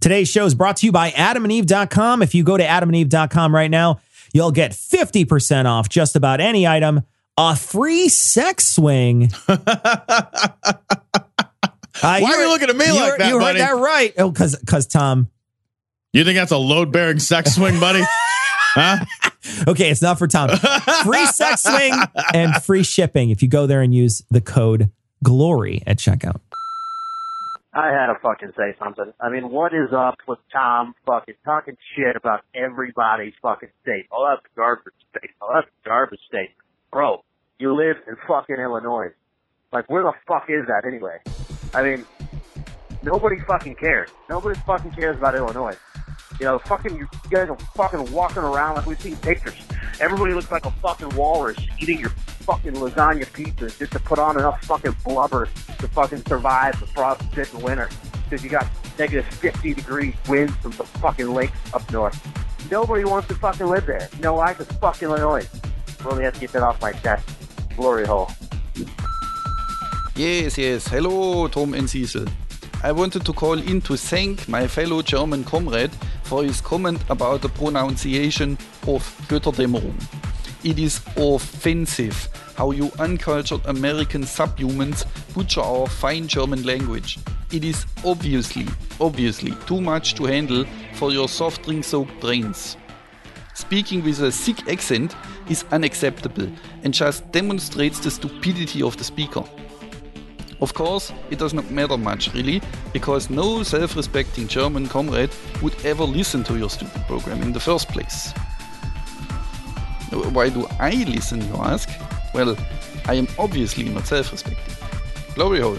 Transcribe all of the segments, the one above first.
Today's show is brought to you by adamandeve.com. If you go to adamandeve.com right now, you'll get 50% off just about any item, a free sex swing. Uh, Why are you looking at me like that, You heard buddy? that right. Oh, because because Tom. You think that's a load bearing sex swing, buddy? huh? Okay, it's not for Tom. Free sex swing and free shipping if you go there and use the code GLORY at checkout. I had to fucking say something. I mean, what is up with Tom fucking talking shit about everybody's fucking state? Oh, that's garbage state. Oh, that's garbage state. Bro, you live in fucking Illinois. Like, where the fuck is that anyway? I mean, nobody fucking cares. Nobody fucking cares about Illinois. You know, fucking, you guys are fucking walking around like we've seen pictures. Everybody looks like a fucking walrus eating your fucking lasagna pizza just to put on enough fucking blubber to fucking survive the frostbitten winter. Because you got negative 50 degree winds from the fucking lakes up north. Nobody wants to fucking live there. You know why? Because fucking Illinois. Really have to get that off my chest. Glory hole. Yes, yes. Hello, Tom and Cecil. I wanted to call in to thank my fellow German comrade for his comment about the pronunciation of Götterdämmerung. It is offensive how you uncultured American subhumans butcher our fine German language. It is obviously, obviously too much to handle for your soft drink soaked brains. Speaking with a sick accent is unacceptable and just demonstrates the stupidity of the speaker. Of course, it does not matter much really, because no self respecting German comrade would ever listen to your stupid program in the first place. Why do I listen, you ask? Well, I am obviously not self respecting. Glory hole.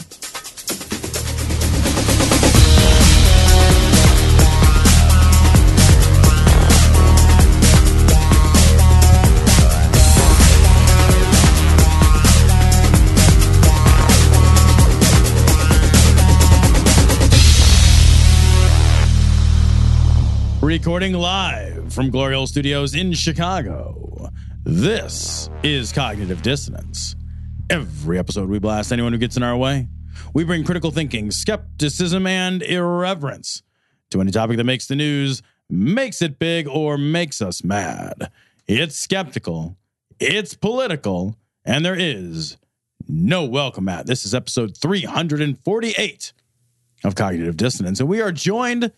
Recording live from Glory Hole Studios in Chicago. This is Cognitive Dissonance. Every episode, we blast anyone who gets in our way. We bring critical thinking, skepticism, and irreverence to any topic that makes the news, makes it big, or makes us mad. It's skeptical, it's political, and there is no welcome at. This is episode 348 of Cognitive Dissonance, and we are joined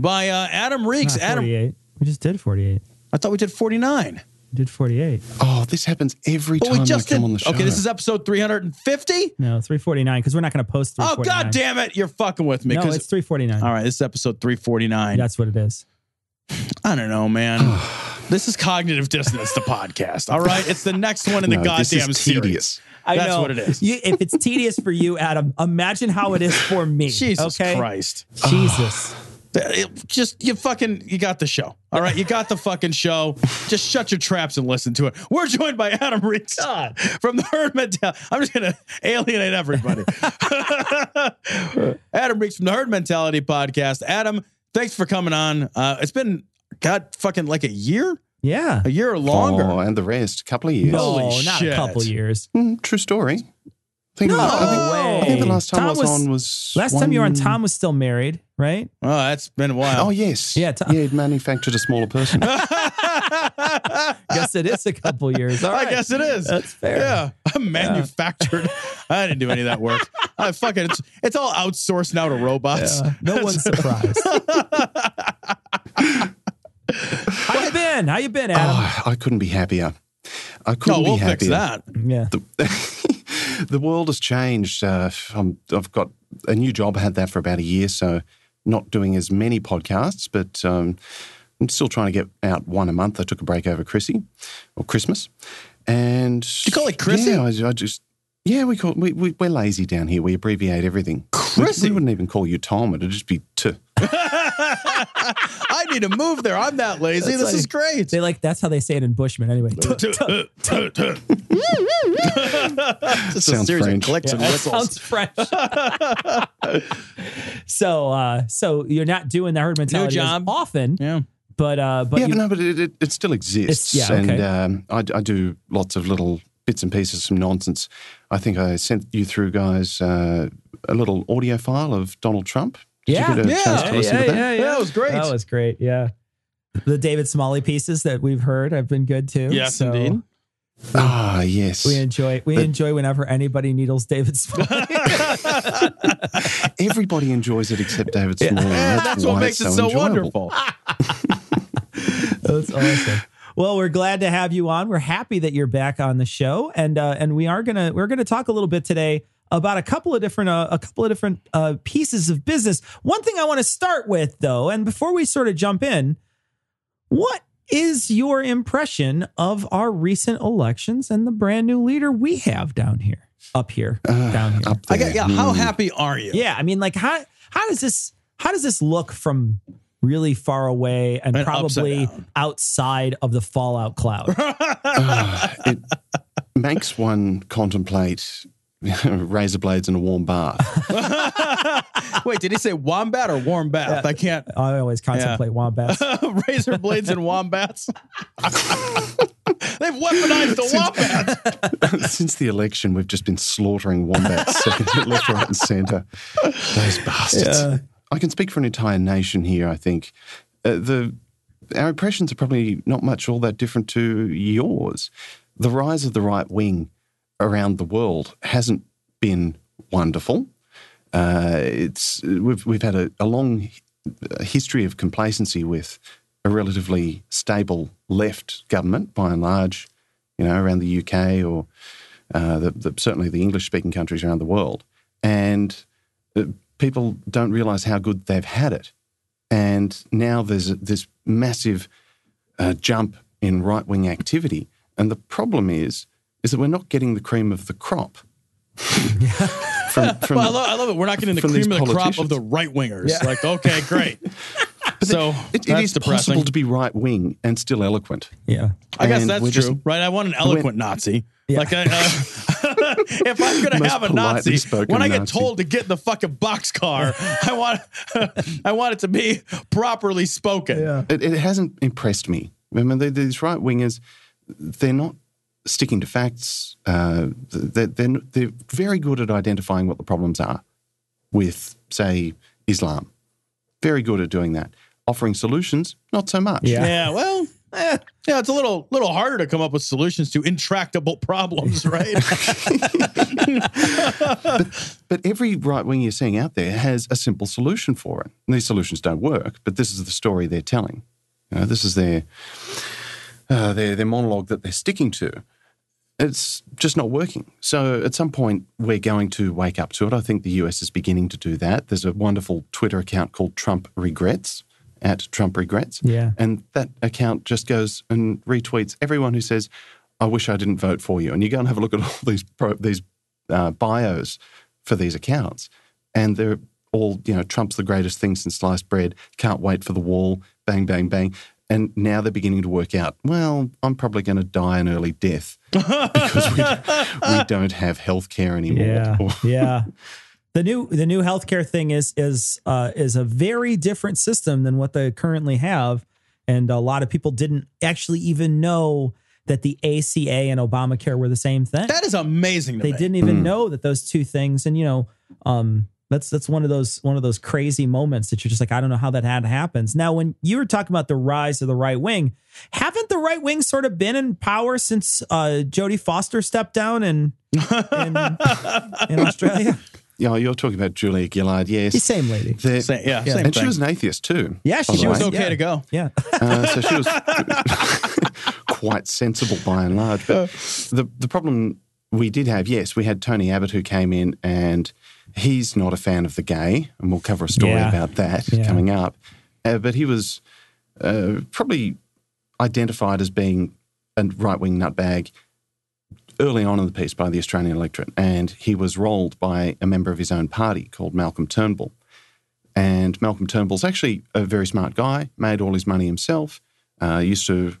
by uh, Adam Reakes. Not Adam, 48. We just did 48. I thought we did 49. We did 48. Oh, this happens every But time we just I come did. on the show. Okay, this is episode 350. No, 349 because we're not going to post Oh, 349. god damn it. You're fucking with me. No, 'cause- it's 349. all right, this is episode 349. That's what it is. I don't know, man. this is Cognitive Dissonance, the podcast. All right, it's the next one in the No, goddamn this is series. tedious. I That's know. what it is. You, if it's tedious for you, Adam, imagine how it is for me. Jesus okay? Christ. Jesus. It- just you fucking you got the show. All right, you got the fucking show. Just shut your traps and listen to it. We're joined by Adam Reakes from the Herd Mentality. I'm just gonna alienate everybody. Adam Reakes from the Herd Mentality podcast. Adam, thanks for coming on. Uh, it's been God fucking like a year, Yeah. a year or longer. Oh, and the rest, A couple of years. No, Holy not shit. a couple years. Mm, true story. I think, No I, think, I think the last time Tom I was, was- on was Last time you were on, one- Tom was still married, right? Oh, that's been a while. Oh yes, Yeah, Tom- yeah. It manufactured a smaller person. Guess it is a couple years. All I right. guess it is. That's fair. Yeah, I'm manufactured. I didn't do any of that work. I fucking it's, it's all outsourced now to robots. Yeah, no one's surprised. How you been? How you been, Adam? oh, I couldn't be happier. I couldn't we'll be fix happier. that. yeah. The, the world has changed. Uh, I'm, I've got a new job. I had that for about a year, so not doing as many podcasts, but um, I'm still trying to get out one a month. I took a break over Chrissy or Christmas, and You call it Chrissy? Yeah, I, I just yeah, we call we, we we're lazy down here. We abbreviate everything. We- Chrissy? We, wouldn't even call you Tom. It'd just be T. I need to move there. I'm that lazy. That's this is great. They like that's how they say it in Bushman anyway. Just Sounds series French. of clicks and that whistles. sounds French. so, uh, so you're not doing the herd mentality as job. often, Yeah. but uh, but yeah, you, but no, but it, it, it still exists. Yeah, and okay. um, I, I do lots of little bits and pieces, some nonsense. I think I sent you through, guys, uh, a little audio file of Donald Trump. Did Yeah. you get Yeah. chance to listen to that? yeah. That was great. That was great. Yeah. The David Smalley pieces that we've heard have been good too. Yes, So indeed. Ah, yes. We enjoy we But- enjoy whenever anybody needles David Smalley. Everybody enjoys it except David Smalley. Yeah, that's what makes it so enjoyable. wonderful. That's awesome. Well, we're glad to have you on. We're happy that you're back on the show, and uh, and we are gonna we're gonna talk a little bit today about a couple of different uh, a couple of different uh, pieces of business. One thing I want to start with, though, and before we sort of jump in, what is your impression of our recent elections and the brand new leader we have down here, up here, down here? Up I got, yeah. How happy are you? Yeah, I mean, like how how does this how does this look from really far away and, And probably outside of the fallout cloud? it makes one contemplate razor blades in a warm bath. Wait, did he say wombat or warm bath? I can't. I always contemplate wombats. Razor blades and wombats. They've weaponized the wombat. Since the election, we've just been slaughtering wombats left, right, and centre. Those bastards. I can speak for an entire nation here. I think uh, the our impressions are probably not much all that different to yours. The rise of the right wing around the world hasn't been wonderful. Uh, it's we've we've had a, a long history of complacency with a relatively stable left government, by and large, you know, around the UK or uh, the, the, certainly the English-speaking countries around the world, and uh, people don't realise how good they've had it. And now there's a, this massive uh, jump in right-wing activity, and the problem is is that we're not getting the cream of the crop. from, from, Well, I, love, I love it. We're not getting the from these cream of the crop of the right wingers. Like, okay, great. so it, it that's is depressing. possible to be right-wing and still eloquent. Yeah. I guess and that's true, just- right? I want an eloquent Nazi. Yeah. Like, I, uh, if I'm gonna Most have a Nazi, when I get Nazi. told to get in the fucking boxcar, I want, I want it to be properly spoken. Yeah. It, it hasn't impressed me. I mean, these right wingers, they're not sticking to facts. Uh, they're, they're, they're very good at identifying what the problems are with, say, Islam. Very good at doing that. Offering solutions, not so much. Yeah. Yeah, well, eh, yeah, it's a little little harder to come up with solutions to intractable problems, right? But every right wing you're seeing out there has a simple solution for it. And these solutions don't work, but this is the story they're telling. You know, this is their, uh, their their monologue that they're sticking to. It's just not working. So at some point, we're going to wake up to it. I think the US is beginning to do that. There's a wonderful Twitter account called Trump Regrets at Trump Regrets. Yeah. And that account just goes and retweets everyone who says, I wish I didn't vote for you. And you go and have a look at all these pro, these uh, bios for these accounts, and they're all, you know, Trump's the greatest thing since sliced bread, can't wait for the wall, bang, bang, bang. And now they're beginning to work out, well, I'm probably going to die an early death because we, we don't have health care anymore. Yeah. Yeah. The new the new healthcare thing is is uh, is a very different system than what they currently have, and a lot of people didn't actually even know that the ACA and Obamacare were the same thing. that is amazing. To they me. didn't even know that those two things, and you know, um, that's that's one of those one of those crazy moments that you're just like, I don't know how that had happens. Now, when you were talking about the rise of the right wing, haven't the right wing sort of been in power since uh, Jodie Foster stepped down in in, in Australia? Yeah, you're talking about Julia Gillard, yes. The same lady. They're- Same- yeah, Yeah. same and thing. she was an atheist too. Yeah, she she was okay Yeah. to go. Yeah. Uh, so she was quite sensible by and large. But the the problem we did have, yes, we had Tony Abbott who came in, and he's not a fan of the gay, and we'll cover a story Yeah. about that Yeah. coming up. Uh, but he was uh, probably identified as being a right wing nutbag early on in the piece by the Australian electorate, and he was rolled by a member of his own party called Malcolm Turnbull. And Malcolm Turnbull's actually a very smart guy, made all his money himself, uh, used to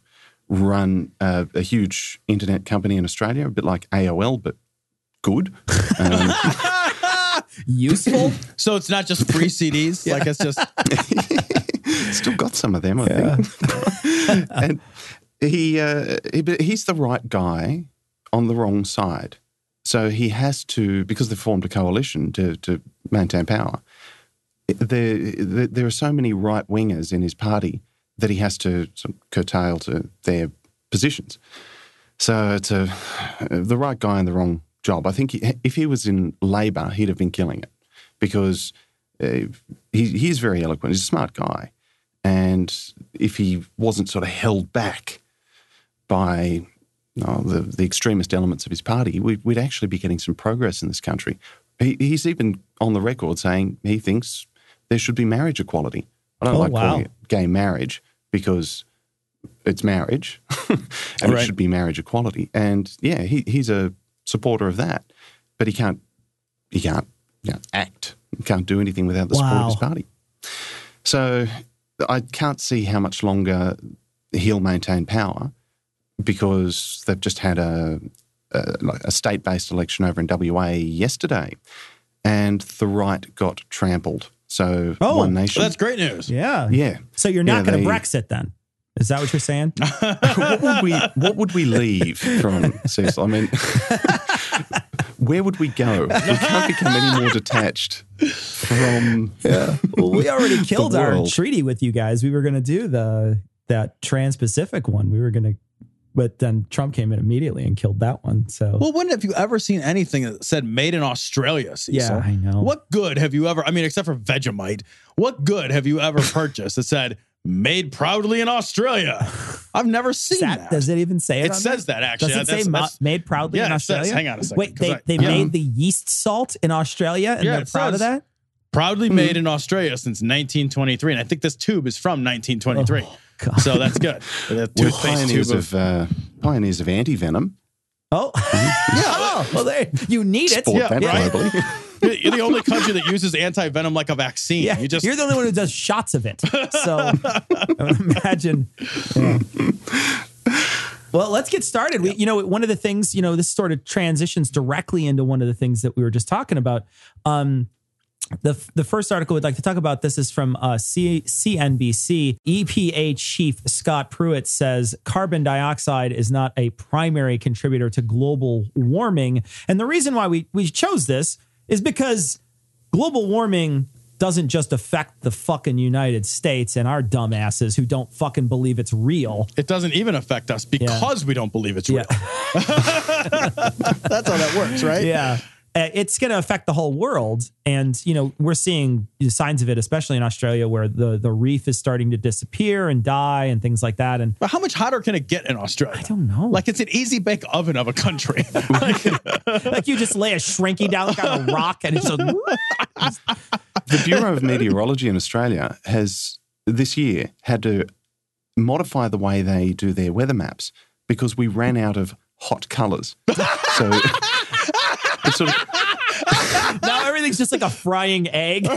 run uh, a huge internet company in Australia, a bit like AOL, but good. Um, Useful. So it's not just free CDs. Like it's just still got some of them, I think. and he, uh, he, but he's the right guy on the wrong side. So he has to, because they've formed a coalition to, to maintain power, there, there, there are so many right wingers in his party that he has to sort of curtail to their positions. So it's a, the right guy in the wrong job. I think he, if he was in Labor, he'd have been killing it because uh, he, he's very eloquent. He's a smart guy. And if he wasn't sort of held back by you know, the, the extremist elements of his party, we, we'd actually be getting some progress in this country. He, he's even on the record saying he thinks there should be marriage equality. I don't Oh, like wow. calling it gay marriage because it's marriage and it should be marriage equality. And yeah, he, he's a supporter of that, but he can't he can't you know, act. He can't do anything without the support of his party. So I can't see how much longer he'll maintain power because they've just had a a, a state-based election over in WA yesterday, and the right got trampled. So Oh, one nation. that's great news. Yeah. Yeah. So you're not Yeah, going to Brexit then? Is that what you're saying? what would we What would we leave from Cecil? I mean, where would we go? We can't become any more detached from. well, we already killed our treaty with you guys. We were going to do the that Trans-Pacific one. We were going to, but then Trump came in immediately and killed that one. So Well, when have you ever seen anything that said "Made in Australia"? Cecil? yeah, I know. What good have you ever? I mean, except for Vegemite, what good have you ever purchased that said "Made proudly in Australia"? I've never seen that, that. does it even say it? It on says there? that, actually. Does it That's- say that's- made proudly Yeah, in it says- Australia? hang on a second, Wait, 'cause they, I- they yeah. made the yeast salt in Australia and Yeah, they're it proud of that. proudly made in Australia since 1923, and I think this tube is from 1923. Oh, God. so that's good. The We're toothpaste pioneers tube of uh, pioneers of anti venom. Oh, yeah. oh, well, there you need it. Sport that right. globally. You're you're the only country that uses anti venom like a vaccine. Yeah, you just you're the only one who does shots of it. So I would imagine. yeah. Well, let's get started. We, you know, one of the things, you know, this sort of transitions directly into one of the things that we were just talking about. Um, the the first article we'd like to talk about this is from uh, C, CNBC. EPA chief Scott Pruitt says carbon dioxide is not a primary contributor to global warming, and the reason why we we chose this is because global warming doesn't just affect the fucking United States and our dumbasses who don't fucking believe it's real. it doesn't even affect us because we don't believe it's real. That's how that works, right? yeah. Uh, It's going to affect the whole world. And, you know, we're seeing signs of it, especially in Australia, where the, the reef is starting to disappear and die and things like that. And But how much hotter can it get in Australia? I don't know. Like it's an easy bake oven of a country. like, like you just lay a shrinky down like on a rock and it's just, The Bureau of Meteorology in Australia has this year had to modify the way they do their weather maps because we ran out of hot colours. So it's sort of, now everything's just like a frying egg.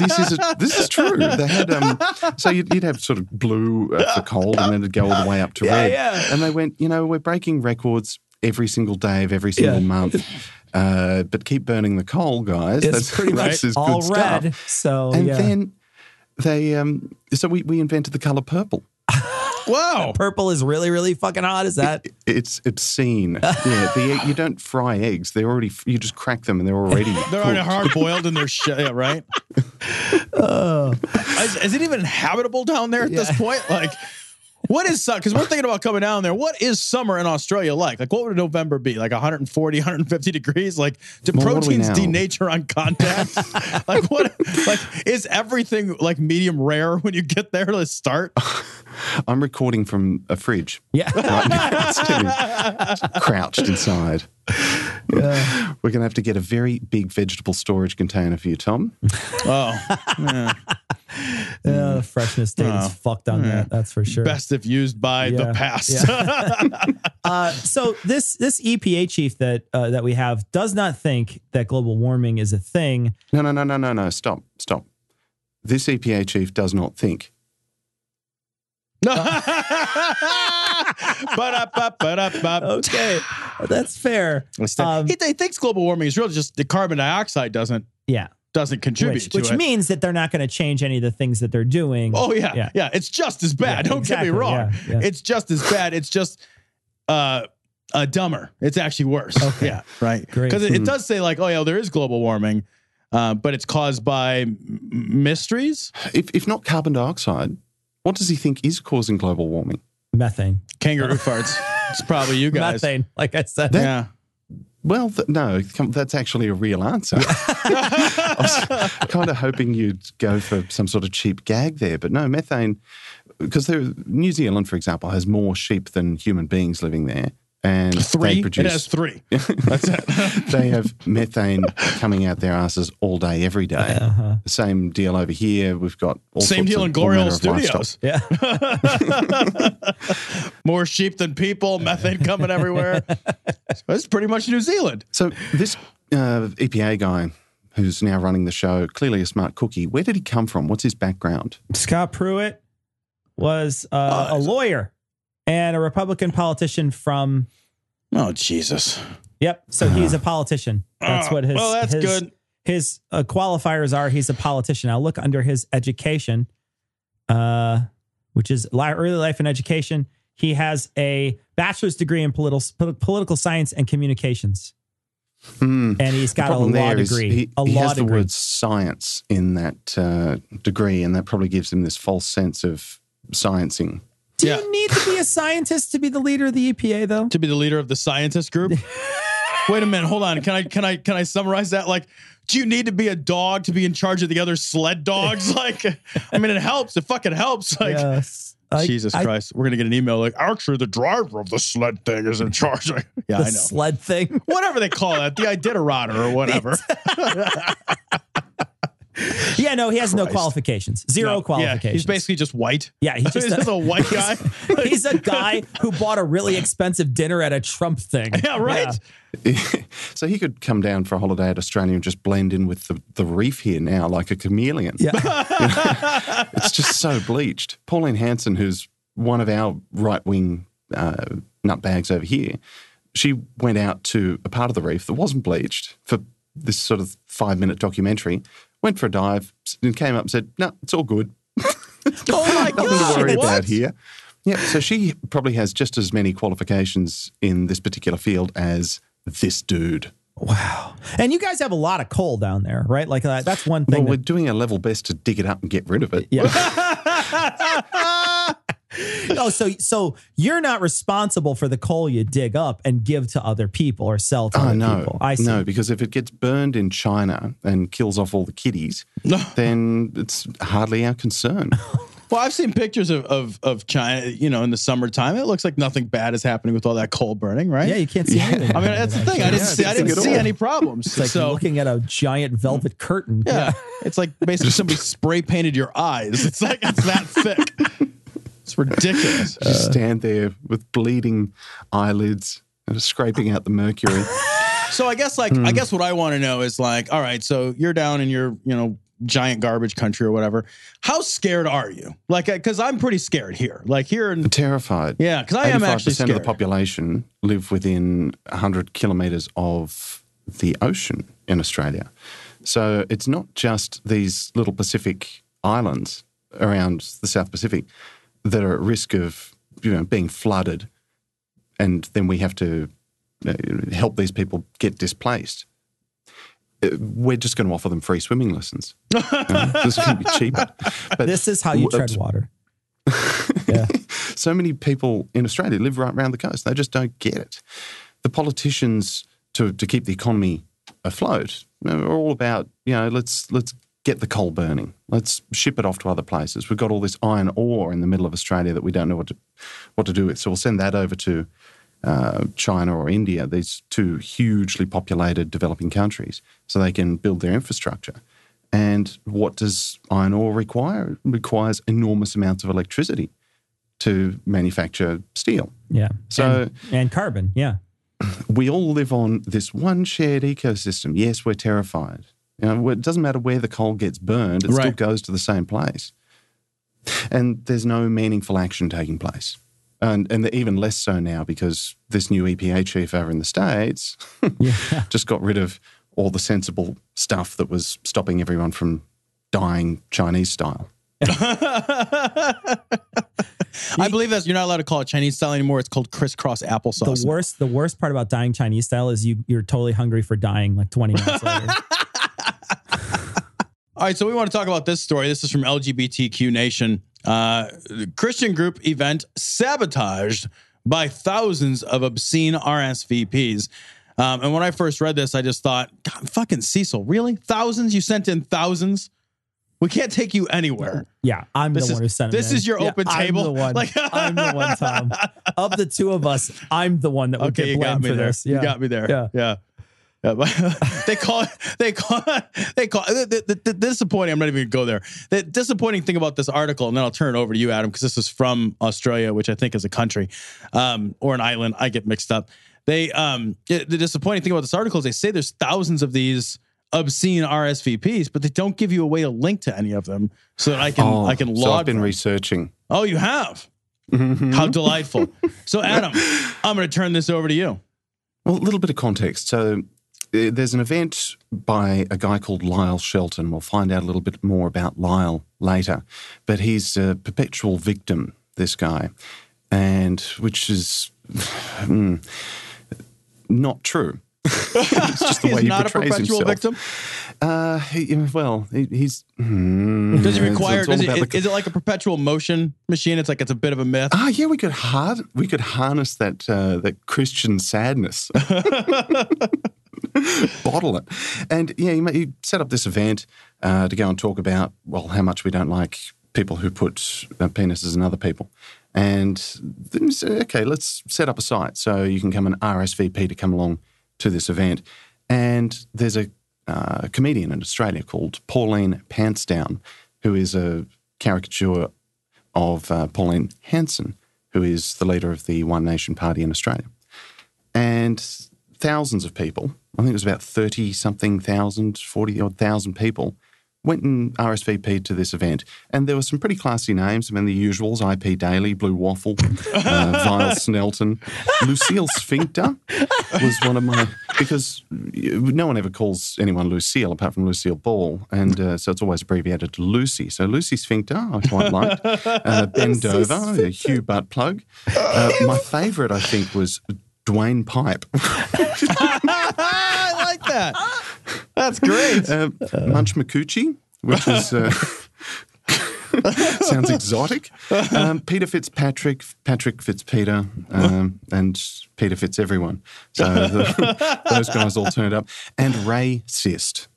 this is a, this is true. They had um, so you'd, you'd have sort of blue uh, for cold, and then it'd go all the way up to Yeah, red. yeah. And they went, you know, we're breaking records every single day of every single Yeah. month, uh, but keep burning the coal, guys. It's pretty much this is all good red. Stuff. So, And yeah. then they um, so we, we invented the color purple. Wow. purple is really, really fucking hot. Is that? It's obscene. yeah, the, you don't fry eggs; they're already you just crack them and they're already They're already cooked. hard boiled and they're sh- yeah, right? is, is it even habitable down there at this point? Like, what is Because we're thinking about coming down there. What is summer in Australia like? Like, what would November be? Like 140, 150 degrees? Like, do Well, what do we proteins denature on contact? like, what? Like, is everything like medium rare when you get there to start? I'm recording from a fridge. Yeah. right. Crouched inside. We're going to have to get a very big vegetable storage container for you, Tom. Oh, Yeah, the freshness date Oh. is fucked on that. That's for sure. Best if used by Yeah. the past. Uh, so this this EPA chief that uh, that we have does not think that global warming is a thing. No, no, no, no, no, no. Stop, stop. This EPA chief does not think. No. Ba-da-ba, ba-da-ba. Okay, that's fair. Um, he, he thinks global warming is real. Just the carbon dioxide doesn't Yeah, doesn't contribute which, to which it. means that they're not going to change any of the things that they're doing. oh yeah, Yeah. yeah, It's just as bad. Yeah, Don't exactly. get me wrong. Yeah, yeah. It's just as bad. It's just uh, uh dumber. It's actually worse. Okay. Yeah, right. Great. Because it, it Hmm. does say like, oh yeah, there is global warming, uh, but it's caused by m- mysteries. If, if not carbon dioxide, what does he think is causing global warming? methane, Kangaroo farts. It's probably you guys. methane. Like I said, Yeah. Well, th- no, that's actually a real answer. I was kind of hoping you'd go for some sort of cheap gag there, but no, methane, because New Zealand, for example, has more sheep than human beings living there. And they Three. produce, It has three. That's it. they have methane coming out their asses all day, every day. Uh-huh. Same deal over here. We've got all Same deal of- in all Glory manner Hole of livestock. Studios. yeah. More sheep than people, methane coming everywhere. That's pretty much New Zealand. So this uh, EPA guy who's now running the show, clearly a smart cookie. Where did he come from? What's his background? Scott Pruitt was uh, Oh, a lawyer and a Republican politician from. Oh Jesus! Yep. So he's a politician. That's Oh, what his. well, that's his, good. His uh, qualifiers are. He's a politician. I'll look under his education, uh, which is early life and education. He has a bachelor's degree in political political science and communications, Hmm. and he's got a law degree. He, a he law has the degree. word science in that uh, degree, and that probably gives him this false sense of sciencing. Do Yeah. you need to be a scientist to be the leader of the EPA, though? To be the leader of the scientist group. Wait a minute. Hold on. Can I can I can I summarize that? Like, do you need to be a dog to be in charge of the other sled dogs? Like, I mean, it helps. It fucking helps. Like. yes. I- Jesus I- Christ, we're gonna get an email like, actually, the driver of the sled thing is in charge. Like, yeah, the I know. sled thing. Whatever they call that, the Iditarod or whatever. Yeah, no, he has no qualifications. Zero No, qualifications. Yeah, he's basically just white. Yeah, he's just he's a- just a white guy. He's a guy who bought a really expensive dinner at a Trump thing. yeah, right. so he could come down for a holiday at Australia and just blend in with the, the reef here now like a chameleon. Yeah. It's just so bleached. Pauline Hanson, who's one of our right wing uh, nutbags over here, she went out to a part of the reef that wasn't bleached for this sort of five minute documentary, went for a dive, and came up and said, No, it's all good. Oh my Nothing to worry What? about here. Yeah, so she probably has just as many qualifications in this particular field as this dude. Wow. And you guys have a lot of coal down there, right? Like uh, that's one Well, thing. we're doing our level best to dig it up and get rid of it. yeah. oh, so so you're not responsible for the coal you dig up and give to other people or sell to Oh other no, people. I see. no, because if it gets burned in China and kills off all the kiddies, then it's hardly our concern. Well, I've seen pictures of, of of China, you know, in the summertime. It looks like nothing bad is happening with all that coal burning, right? Yeah, you can't see anything. I mean, that's the thing. I didn't Yeah, see. I didn't see all. any problems. It's like so looking at a giant velvet curtain. yeah, it's like basically somebody spray painted your eyes. It's like it's that thick. It's ridiculous. You uh, stand there with bleeding eyelids and scraping out the mercury. So I guess like I hmm. guess what I want to know is like, all right, so you're down in your you know giant garbage country or whatever. How scared are you? Like, uh, because I'm pretty scared here. Like here in Terrified. yeah, because I am actually 85% scared. of the population live within 100 kilometres of the ocean in Australia. So it's not just these little Pacific islands around the South Pacific that are at risk of you know being flooded, and then we have to uh, help these people get displaced. Uh, We're just going to offer them free swimming lessons. You know, this is going to be cheaper. But This is how you w- tread water. Yeah. so many people in Australia live right around the coast. They just don't get it. The politicians to, to keep the economy afloat are all about, you know, let's let's get the coal burning. Let's ship it off to other places. We've got all this iron ore in the middle of Australia that we don't know what to what to do with. So we'll send that over to uh, China or India, these two hugely populated developing countries, so they can build their infrastructure. And what does iron ore require? It requires enormous amounts of electricity to manufacture steel. Yeah. So- and, and carbon. Yeah. we all live on this one shared ecosystem. Yes, we're terrified. You know, it doesn't matter where the coal gets burned; it still goes to the same place. And there's no meaningful action taking place, and and even less so now because this new EPA chief over in the states Yeah. just got rid of all the sensible stuff that was stopping everyone from dying Chinese style. I believe that you're not allowed to call it Chinese style anymore. It's called crisscross applesauce. The worst, the worst part about dying Chinese style is you you're totally hungry for dying like 20 minutes later. All right, so we want to talk about this story. This is from LGBTQ Nation. Uh, Christian group event sabotaged by thousands of obscene RSVPs. Um, and when I first read this, I just thought, God, fucking Cecil, really? Thousands? You sent in thousands? We can't take you anywhere. Yeah, I'm This the is- one who sent this in. is your Yeah, open I'm table? the one. Like- I'm the one, Tom. Of the two of us, I'm the one that would Okay, get blamed me for there. this. Yeah. You got me there. Yeah. Yeah. They call they call they call the, the, the disappointing. I'm not even gonna go there. The disappointing thing about this article, and then I'll turn it over to you, Adam, because this is from Australia, which I think is a country um, or an island. I get mixed up. They um, the the disappointing thing about this article is they say there's thousands of these obscene RSVPs, but they don't give you a way to link to any of them so that I can I can so I've been them. researching. oh, you have. How delightful. So, Adam, I'm going to turn this over to you. Well, a little bit of context. So there's an event by a guy called Lyle Shelton. We'll find out a little bit more about Lyle later. But he's a perpetual victim, this guy, and which is hmm, not true. it's just the He's way he not a portrays perpetual himself. victim. Uh, he, well, he, he's. hmm, Does it's- require? it's all Does it, the- is it like a perpetual motion machine? It's like it's a bit of a myth. Ah, yeah, we could hard, we could harness that uh, that Christian sadness, bottle it, and yeah, you, you set up this event uh, to go and talk about well how much we don't like people who put uh, penises in other people, and then you say, okay, let's set up a site so you can come and RSVP to come along to this event, and there's a uh, comedian in Australia called Pauline Pantsdown, who is a caricature of uh, Pauline Hanson, who is the leader of the One Nation Party in Australia. And thousands of people, I think it was about 30 something thousand, 40 odd thousand people, went and RSVP'd to this event. And there were some pretty classy names. I mean, the usuals IP Daily, Blue Waffle, uh, Vile Snelton, Lucille Sphincter was one of my, because no one ever calls anyone Lucille apart from Lucille Ball. And uh, so it's always abbreviated to Lucy. So Lucy Sphincter, I quite liked. Uh, ben Dover, Hugh Butt plug. Uh, my favourite, I think, was Dwayne Pipe. I like that. That's great. Uh, Munch McCoochie, which is uh, sounds exotic. Um, Peter Fitzpatrick, Patrick Fitzpeter, um, and Peter Fitz everyone. So the, those guys all turned up, and Ray Sist.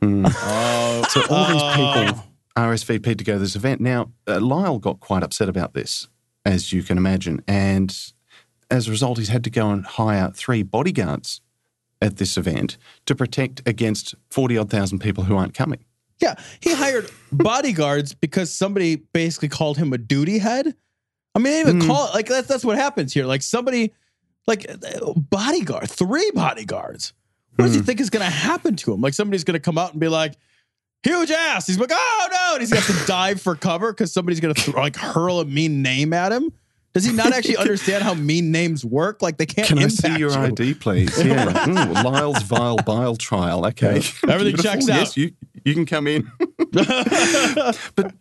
Hmm. So all these people RSVP'd to go to this event. Now uh, Lyle got quite upset about this, as you can imagine, and as a result, he's had to go and hire three bodyguards at this event to protect against 40 odd thousand people who aren't coming. Yeah, he hired bodyguards because somebody basically called him a duty head. I mean, they even mm. call it like that's that's what happens here. Like somebody, like bodyguard, three bodyguards. What does he mm. think is going to happen to him? Like somebody's going to come out and be like, "Huge ass." He's like, "Oh no!" And he's got to dive for cover because somebody's going to like hurl a mean name at him. Does he not actually understand how mean names work? Like they can't Can I see your you. ID, please? Yeah. Mm, Lyle's Vile Bile Trial. Okay. Everything Beautiful. checks out. Yes, you, you can come in. but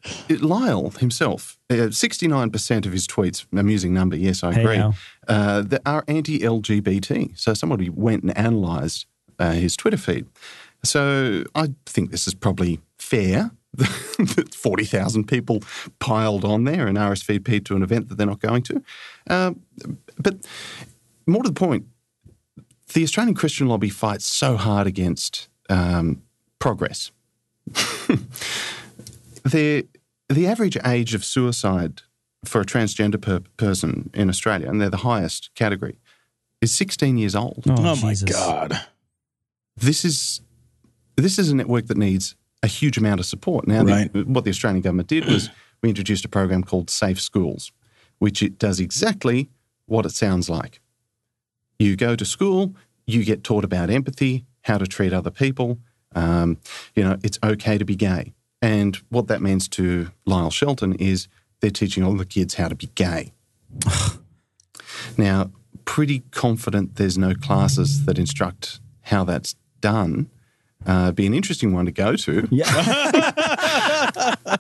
Lyle himself, uh, 69% of his tweets, amusing number, yes, I agree, now. uh, that are anti LGBT. So somebody went and analysed uh, his Twitter feed. So I think this is probably fair 40,000 people piled on there and RSVP to an event that they're not going to. Um, but more to the point, the Australian Christian lobby fights so hard against um, progress. the the average age of suicide for a transgender per- person in Australia, and they're the highest category, is 16 years old. Oh, Oh my god! This is this is a network that needs a huge amount of support. Now, Right. the, what the Australian government did was we introduced a program called Safe Schools, which it does exactly what it sounds like. You go to school, you get taught about empathy, how to treat other people. Um, you know, it's okay to be gay. And what that means to Lyle Shelton is they're teaching all the kids how to be gay. now, pretty confident there's no classes that instruct how that's done. Uh, be an interesting one to go to. Yeah.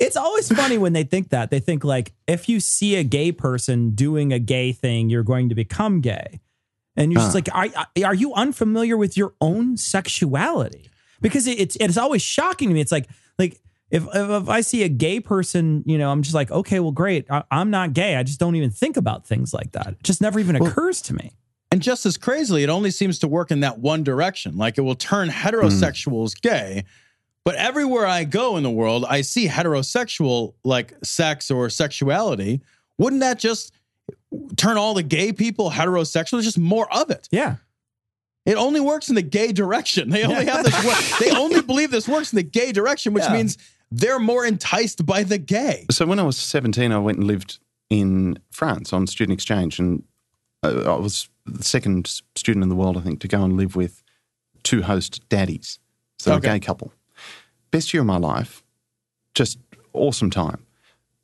It's always funny when they think that. They think like if you see a gay person doing a gay thing, you're going to become gay. And you're just like, are, are you unfamiliar with your own sexuality? Because it- it's it's always shocking to me. It's like like if, if if I see a gay person, you know, I'm just like, okay, well, great. I, I'm not gay. I just don't even think about things like that. It just never even occurs to me. And just as crazily, it only seems to work in that one direction. Like it will turn heterosexuals hmm. gay. But everywhere I go in the world, I see heterosexual like sex or sexuality. Wouldn't that just turn all the gay people heterosexual? There's just more of it. Yeah. It only works in the gay direction. They only have this. Work, they only believe this works in the gay direction, which Yeah. means they're more enticed by the gay. So when I was 17, I went and lived in France on student exchange, and I was the second student in the world, I think, to go and live with two host daddies. So Okay. a gay couple. Best year of my life, just awesome time.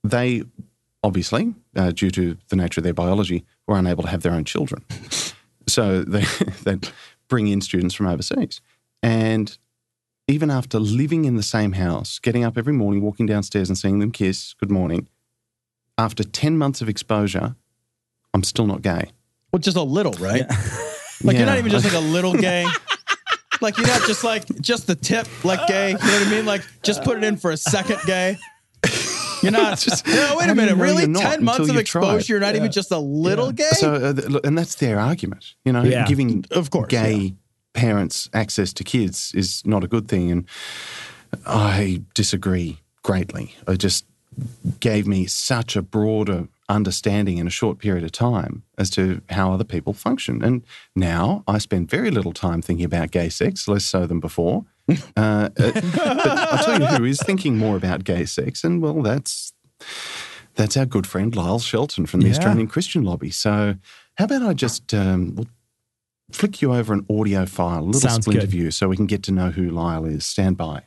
They obviously, uh, due to the nature of their biology, were unable to have their own children. So they they bring in students from overseas, and even after living in the same house, getting up every morning, walking downstairs and seeing them kiss, good morning, after 10 months of exposure, I'm still not gay. Well, just a little, right? Like you're not even just like a little gay. like you're not just like just the tip like gay. You know what I mean? Like just put it in for a second gay. You're not just. No, wait a minute. Really? Ten months of tried? exposure. You're not even just a little gay. So, uh, th- and that's their argument, you know, Yeah. giving Of course, gay parents access to kids is not a good thing. And I disagree greatly. It just gave me such a broader understanding in a short period of time as to how other people function. And now I spend very little time thinking about gay sex, less so than before. Uh, uh, but I'll tell you who is thinking more about gay sex, and well, that's that's our good friend Lyle Shelton from the Yeah. Australian Christian Lobby. So, how about I just um, we'll flick you over an audio file, a little Sounds splinter good. view, so we can get to know who Lyle is. Stand by.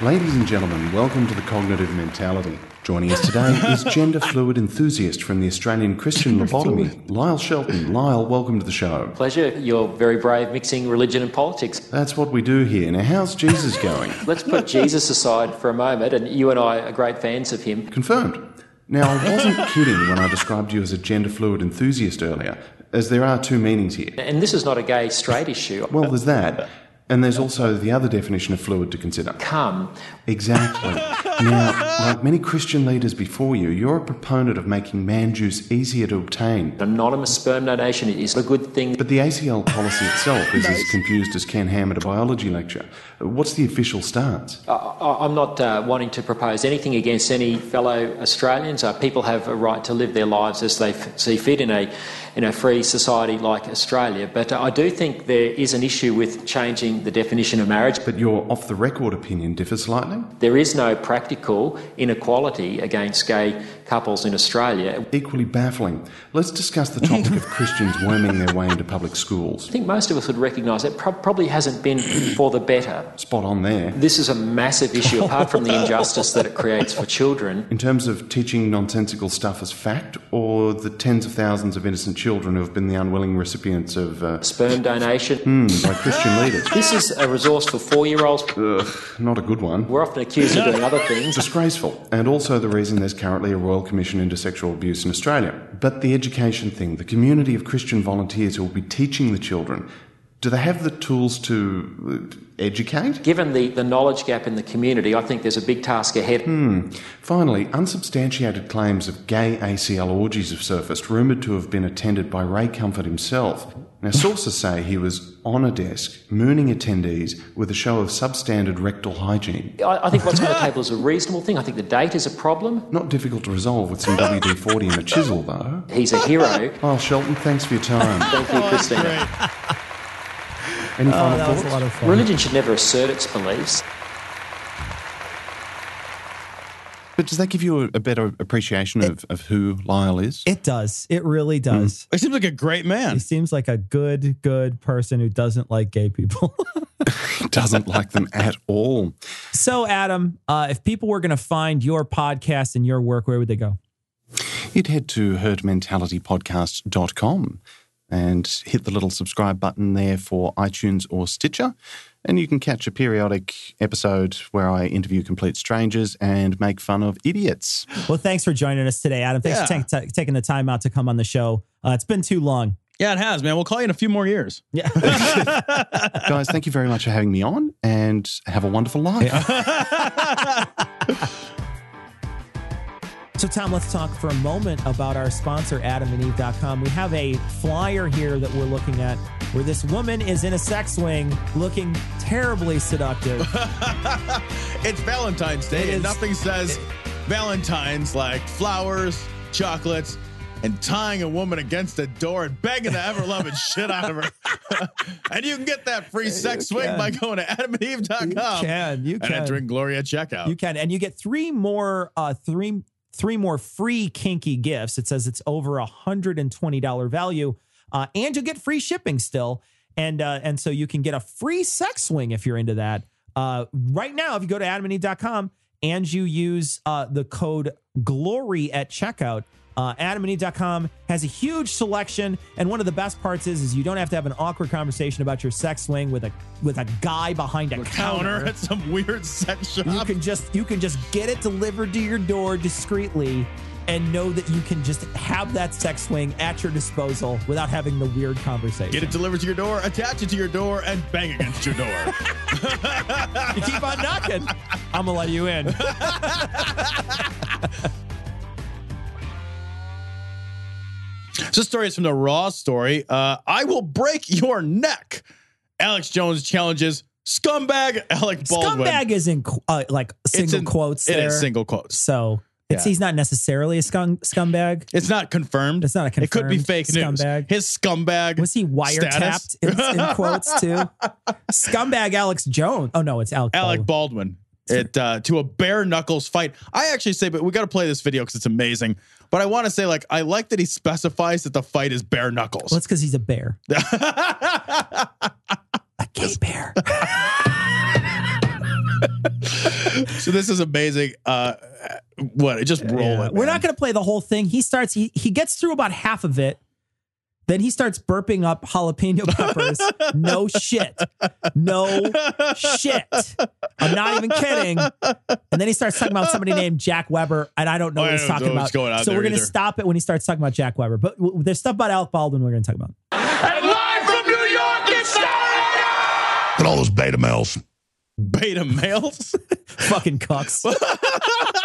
Ladies and gentlemen, welcome to the Cognitive Mentality. Joining us today is gender fluid enthusiast from the Australian Christian Lobotomy, Lyle Shelton. Lyle, welcome to the show. Pleasure. You're very brave mixing religion and politics. That's what we do here. Now, how's Jesus going? Let's put Jesus aside for a moment, and you and I are great fans of him. Confirmed. Now, I wasn't kidding when I described you as a gender fluid enthusiast earlier, as there are two meanings here. And this is not a gay straight issue. Well, there's that. And there's also the other definition of fluid to consider. Come. Exactly. Now, like many Christian leaders before you, you're a proponent of making man juice easier to obtain. Anonymous sperm donation is a good thing. But the ACL policy itself is as confused as Ken Ham at a biology lecture. What's the official stance? I- I- I'm not uh, wanting to propose anything against any fellow Australians. Uh, people have a right to live their lives as they f- see fit in a in a free society like Australia. But I do think there is an issue with changing the definition of marriage. But your off the record opinion differs slightly? There is no practical inequality against gay couples in Australia. Equally baffling. Let's discuss the topic of Christians worming their way into public schools. I think most of us would recognise that pro- probably hasn't been for the better. Spot on there. This is a massive issue, apart from the injustice that it creates for children. In terms of teaching nonsensical stuff as fact, or the tens of thousands of innocent children who have been the unwilling recipients of uh, Sperm donation. hmm, by Christian leaders? This is a resource for four year olds. Ugh, not a good one. We're often accused of doing other things. Disgraceful, and also the reason there's currently a Royal Commission into Sexual Abuse in Australia. But the education thing, the community of Christian volunteers who will be teaching the children, do they have the tools to uh, educate? Given the, the knowledge gap in the community, I think there's a big task ahead. Finally, unsubstantiated claims of gay ACL orgies have surfaced, rumoured to have been attended by Ray Comfort himself. Now, sources say he was on a desk, mooning attendees with a show of substandard rectal hygiene. I, I think what's on the table is a reasonable thing. I think the date is a problem. Not difficult to resolve with some WD 40 and a chisel, though. He's a hero. Well, Shelton, thanks for your time. Thank you, Christina. Any Oh, final that a thoughts? lot of fun. Religion should never assert its beliefs. But does that give you a, a better appreciation of, of who Lyle is? It does. It really does. He seems like a great man. He seems like a good, good person who doesn't like gay people. Doesn't like them at all. so, Adam, uh, if people were going to find your podcast and your work, where would they go? You'd head to herdmentalitypodcast.com and hit the little subscribe button there for iTunes or Stitcher. And you can catch a periodic episode where I interview complete strangers and make fun of idiots. Well, thanks for joining us today, Adam. Thanks for Yeah. ta- taking the time out to come on the show. Uh, it's been too long. Yeah, it has, man. We'll call you in a few more years. Yeah. Guys, thank you very much for having me on and have a wonderful life. So, Tom, let's talk for a moment about our sponsor, adamandeve.com. We have a flyer here that we're looking at where this woman is in a sex swing looking terribly seductive. It's Valentine's Day, It and is- nothing says Valentine's like flowers, chocolates, and tying a woman against a door and begging the ever loving shit out of her. and you can get that free sex swing can. by going to adamandeve.com You can, you and can. entering Gloria checkout. You can, and you get three more, uh, three three more free kinky gifts. It says it's over a hundred and twenty dollar value, uh, and you'll get free shipping still, and uh, and so you can get a free sex swing if you're into that. Uh, right now, if you go to adamandeve.com and you use uh, the code glory at checkout. Uh, adamandeve.com has a huge selection, and one of the best parts is, is you don't have to have an awkward conversation about your sex swing with a with a guy behind a counter counter at some weird sex shop. you can just you can just get it delivered to your door discreetly and know that you can just have that sex swing at your disposal without having the weird conversation. Get it delivered to your door, attach it to your door, and bang against your door. you keep on knocking. I'm gonna let you in. So, this story is from the Raw story. Uh, I will break your neck. Alex Jones challenges scumbag Alec Baldwin. Scumbag is in uh, like single in- quotes. It there. is single quotes. So it's Yeah. he's not necessarily a scum, scumbag. It's not confirmed. It's not a confirmed. It could be fake news. His scumbag. Was he wiretapped in, in quotes too? Scumbag Alex Jones. Oh no, it's Alec. Alec Baldwin. Baldwin. It uh, to a bare knuckles fight. I actually say, but we got to play this video because it's amazing. But I want to say, like, I like that he specifies that the fight is bare knuckles. Well, it's because he's a bear. a gay bear. so this is amazing. Uh, what? Just roll Yeah. it. We're not going to play the whole thing. He starts. He he gets through about half of it. Then he starts burping up jalapeno peppers. no shit. No shit. I'm not even kidding. And then he starts talking about somebody named Jack Weber, and I don't know Oh, what he's talking know about. going so we're going to stop it when he starts talking about Jack Weber. But w- there's stuff about Alec Baldwin we're going to talk about. And live from New York, it's Look at all those beta males. beta males. Fucking cucks.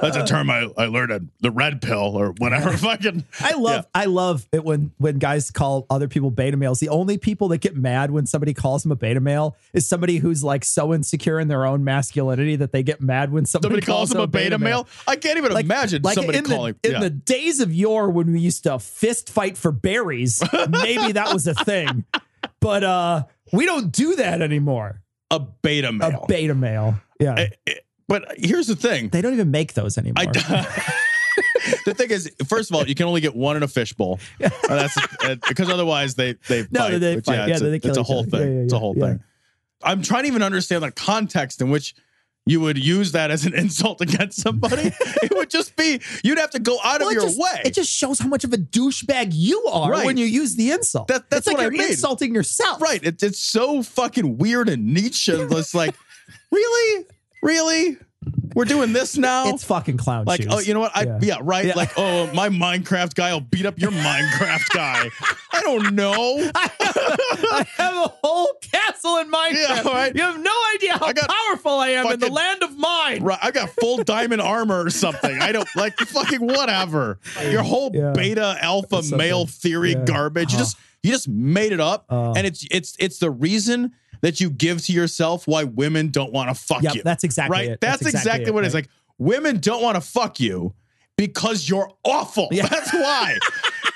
That's a term I, I learned at the red pill or whatever. Fucking. I love I love it when when guys call other people beta males. The only people that get mad when somebody calls them a beta male is somebody who's like so insecure in their own masculinity that they get mad when somebody, Somebody calls them a beta male. I can't even Like, imagine like somebody in calling. the, in the days of yore when we used to fist fight for berries. maybe that was a thing, but uh, we don't do that anymore. a beta male. A beta male, yeah. Eh, eh, but here's the thing. they don't even make those anymore. I the thing is, first of all, you can only get one in a fishbowl. Uh, that's uh, because otherwise they they No, fight. they fight. Yeah, Yeah, it's, a, it's a whole thing. Yeah, yeah, it's a whole thing. I'm trying to even understand the context in which you would use that as an insult against somebody. it would just be you'd have to go out Well, of your just, way. It just shows how much of a douchebag you are Right. when you use the insult. That- that's it's like what I you're mean. insulting yourself. right. It, it's so fucking weird and niche. And it's like, really, really, we're doing this now. It's fucking clown like, shoes. oh, you know what? I yeah, Yeah. right. Yeah. Like, oh, my Minecraft guy will beat up your Minecraft guy. I don't know. I have a whole castle in Minecraft. Yeah, right. You have no idea how I powerful I am in the land of mine. Right, I got full diamond armor or something. I don't like fucking whatever. Your whole Yeah. beta alpha male theory garbage. You Uh-huh. just you just made it up, Uh. and it's it's it's the reason that you give to yourself why women don't want to fuck Yep, you. that's exactly right. it. That's, That's exactly, exactly what it, it is. right. Like women don't want to fuck you because you're awful. Yeah. That's why.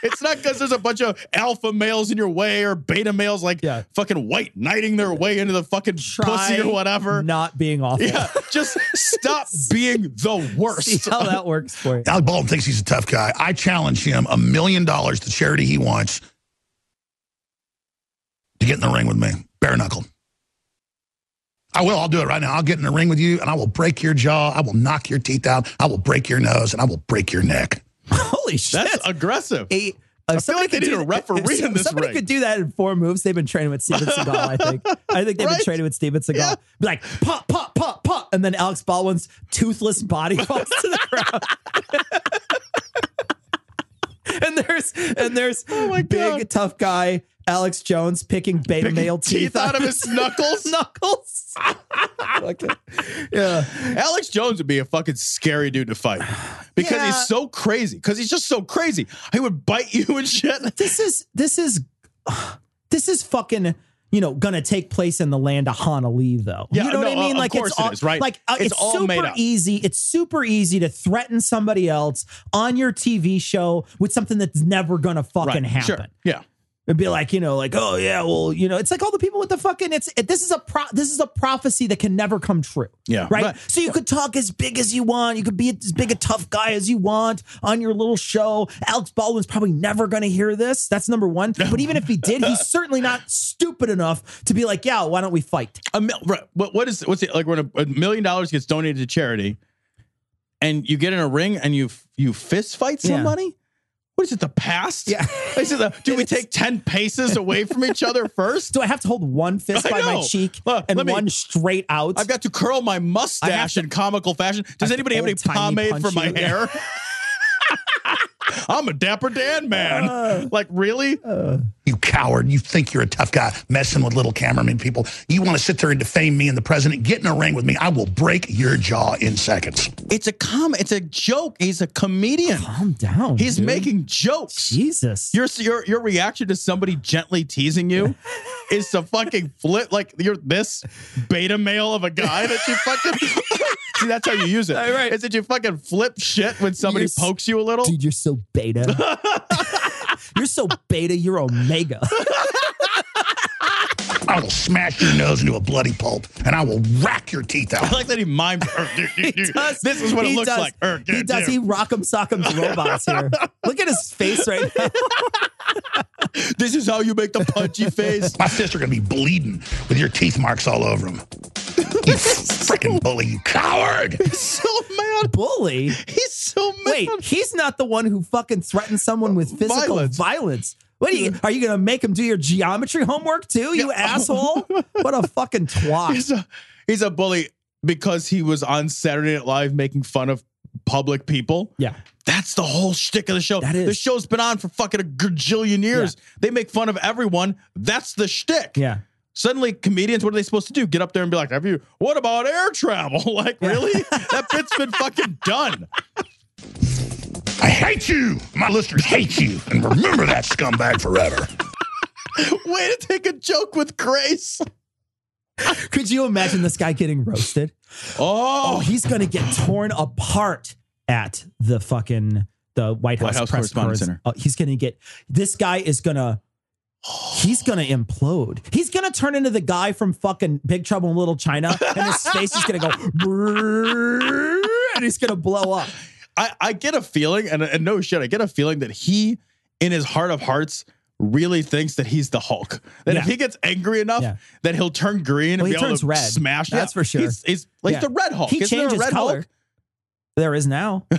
it's not because there's a bunch of alpha males in your way or beta males like Yeah. fucking white knighting their way into the fucking pussy or whatever. Not being awful. Yeah, just stop being the worst. See how that works for you. Alec Baldwin thinks he's a tough guy. I challenge him a million dollars to charity he wants to get in the ring with me, bare knuckle. I will. I'll do it right now. I'll get in the ring with you, and I will break your jaw. I will knock your teeth out. I will break your nose, and I will break your neck. Holy shit. That's aggressive. a, I uh, feel like they could need do a that- referee if in this Somebody ring. could do that in four moves. They've been training with Steven Seagal, I think. I think they've Right? been training with Steven Seagal. Yeah. Be like, pop, pop, pop, pop. And then Alex Baldwin's toothless body falls to the ground. and there's and there's Oh my big God. tough guy Alex Jones picking beta male teeth, teeth out of his knuckles. knuckles. Okay. Yeah. Alex Jones would be a fucking scary dude to fight because Yeah. he's so crazy. Because he's just so crazy. He would bite you and shit. this is this is this is fucking you know gonna take place in the land of Honolulu though. Yeah, you know no, what I mean? like course it's it all, is, right? Like uh, It's it's, all super made up. easy. It's super easy to threaten somebody else on your TV show with something that's never gonna fucking Right, happen. Sure. Yeah. It'd be like, you know, like, oh yeah, well, you know, it's like all the people with the fucking. It's it, this is a pro, this is a prophecy that can never come true. Yeah, right. right. So you could talk as big as you want. You could be as big a tough guy as you want on your little show. Alex Baldwin's probably never going to hear this. That's number one. But even if he did, he's certainly not stupid enough to be like, yeah, why don't we fight? A mil- right. What, what is what's it like when a, a million dollars gets donated to charity and you get in a ring and you you fist fight Yeah. What is it, the past? Yeah. Is it the, do we take 10 paces away from each other first? Do I have to hold one fist I by my cheek Look, and me- one straight out? I've got to curl my mustache to- in comical fashion. Does anybody have any pomade for my you. Hair? I'm a dapper Dan man. Uh. like really? You coward. You think you're a tough guy messing with little cameraman people. You want to sit there and defame me and the president. Get in a ring with me. I will break your jaw in seconds. It's a com. It's a joke. He's a comedian. Calm down. He's dude. making jokes. Jesus. Your your your reaction to somebody gently teasing you is to fucking flip like you're this beta male of a guy that you fucking see. That's how you use it. Right. Is that you fucking flip shit when somebody You're pokes you a little? Dude, you're so beta. you're so beta, you're omega. I will smash your nose into a bloody pulp and I will rack your teeth out. I like that he mimes. "Er, does. This is what it He looks does. like. Er, he dude, does. dude. He rock'em sock'ems robots here. Look at his face right now. This is how you make the punchy face. My fists are going to be bleeding with your teeth marks all over them. You freaking bully, you coward. He's so mad. Bully. He's so mad. Wait, he's not the one who fucking threatened someone with physical Violence. violence. What are you? Are you gonna make him do your geometry homework too? You asshole! What a fucking twat! he's a he's a bully because he was on Saturday Night Live making fun of public people. Yeah, That's the whole shtick of the show. That is. The show's been on for fucking a gajillion years. They make fun of everyone. That's the shtick. yeah. Suddenly, comedians, what are they supposed to do? Get up there and be like, "Have you? What about air travel? like, really? that bit's been fucking done." I hate you. My listeners hate you. And remember that scumbag forever. Way to take a joke with grace. Could you imagine this guy getting roasted? Oh, Oh, he's gonna get torn apart at the fucking the White House, White House press Correspondents' cons- Center. Oh, he's gonna get. This guy is gonna. He's gonna implode. He's gonna turn into the guy from fucking Big Trouble in Little China, and his face is gonna go, and he's gonna blow up. I, I get a feeling, and, and no shit, I get a feeling that he, in his heart of hearts, really thinks that he's the Hulk. That if he gets angry enough, Yeah. that he'll turn green Well, and he be able turns to red. smash. That's for sure. He's, he's like Yeah. the Red Hulk. He Isn't there changes Red color. Hulk? There is now.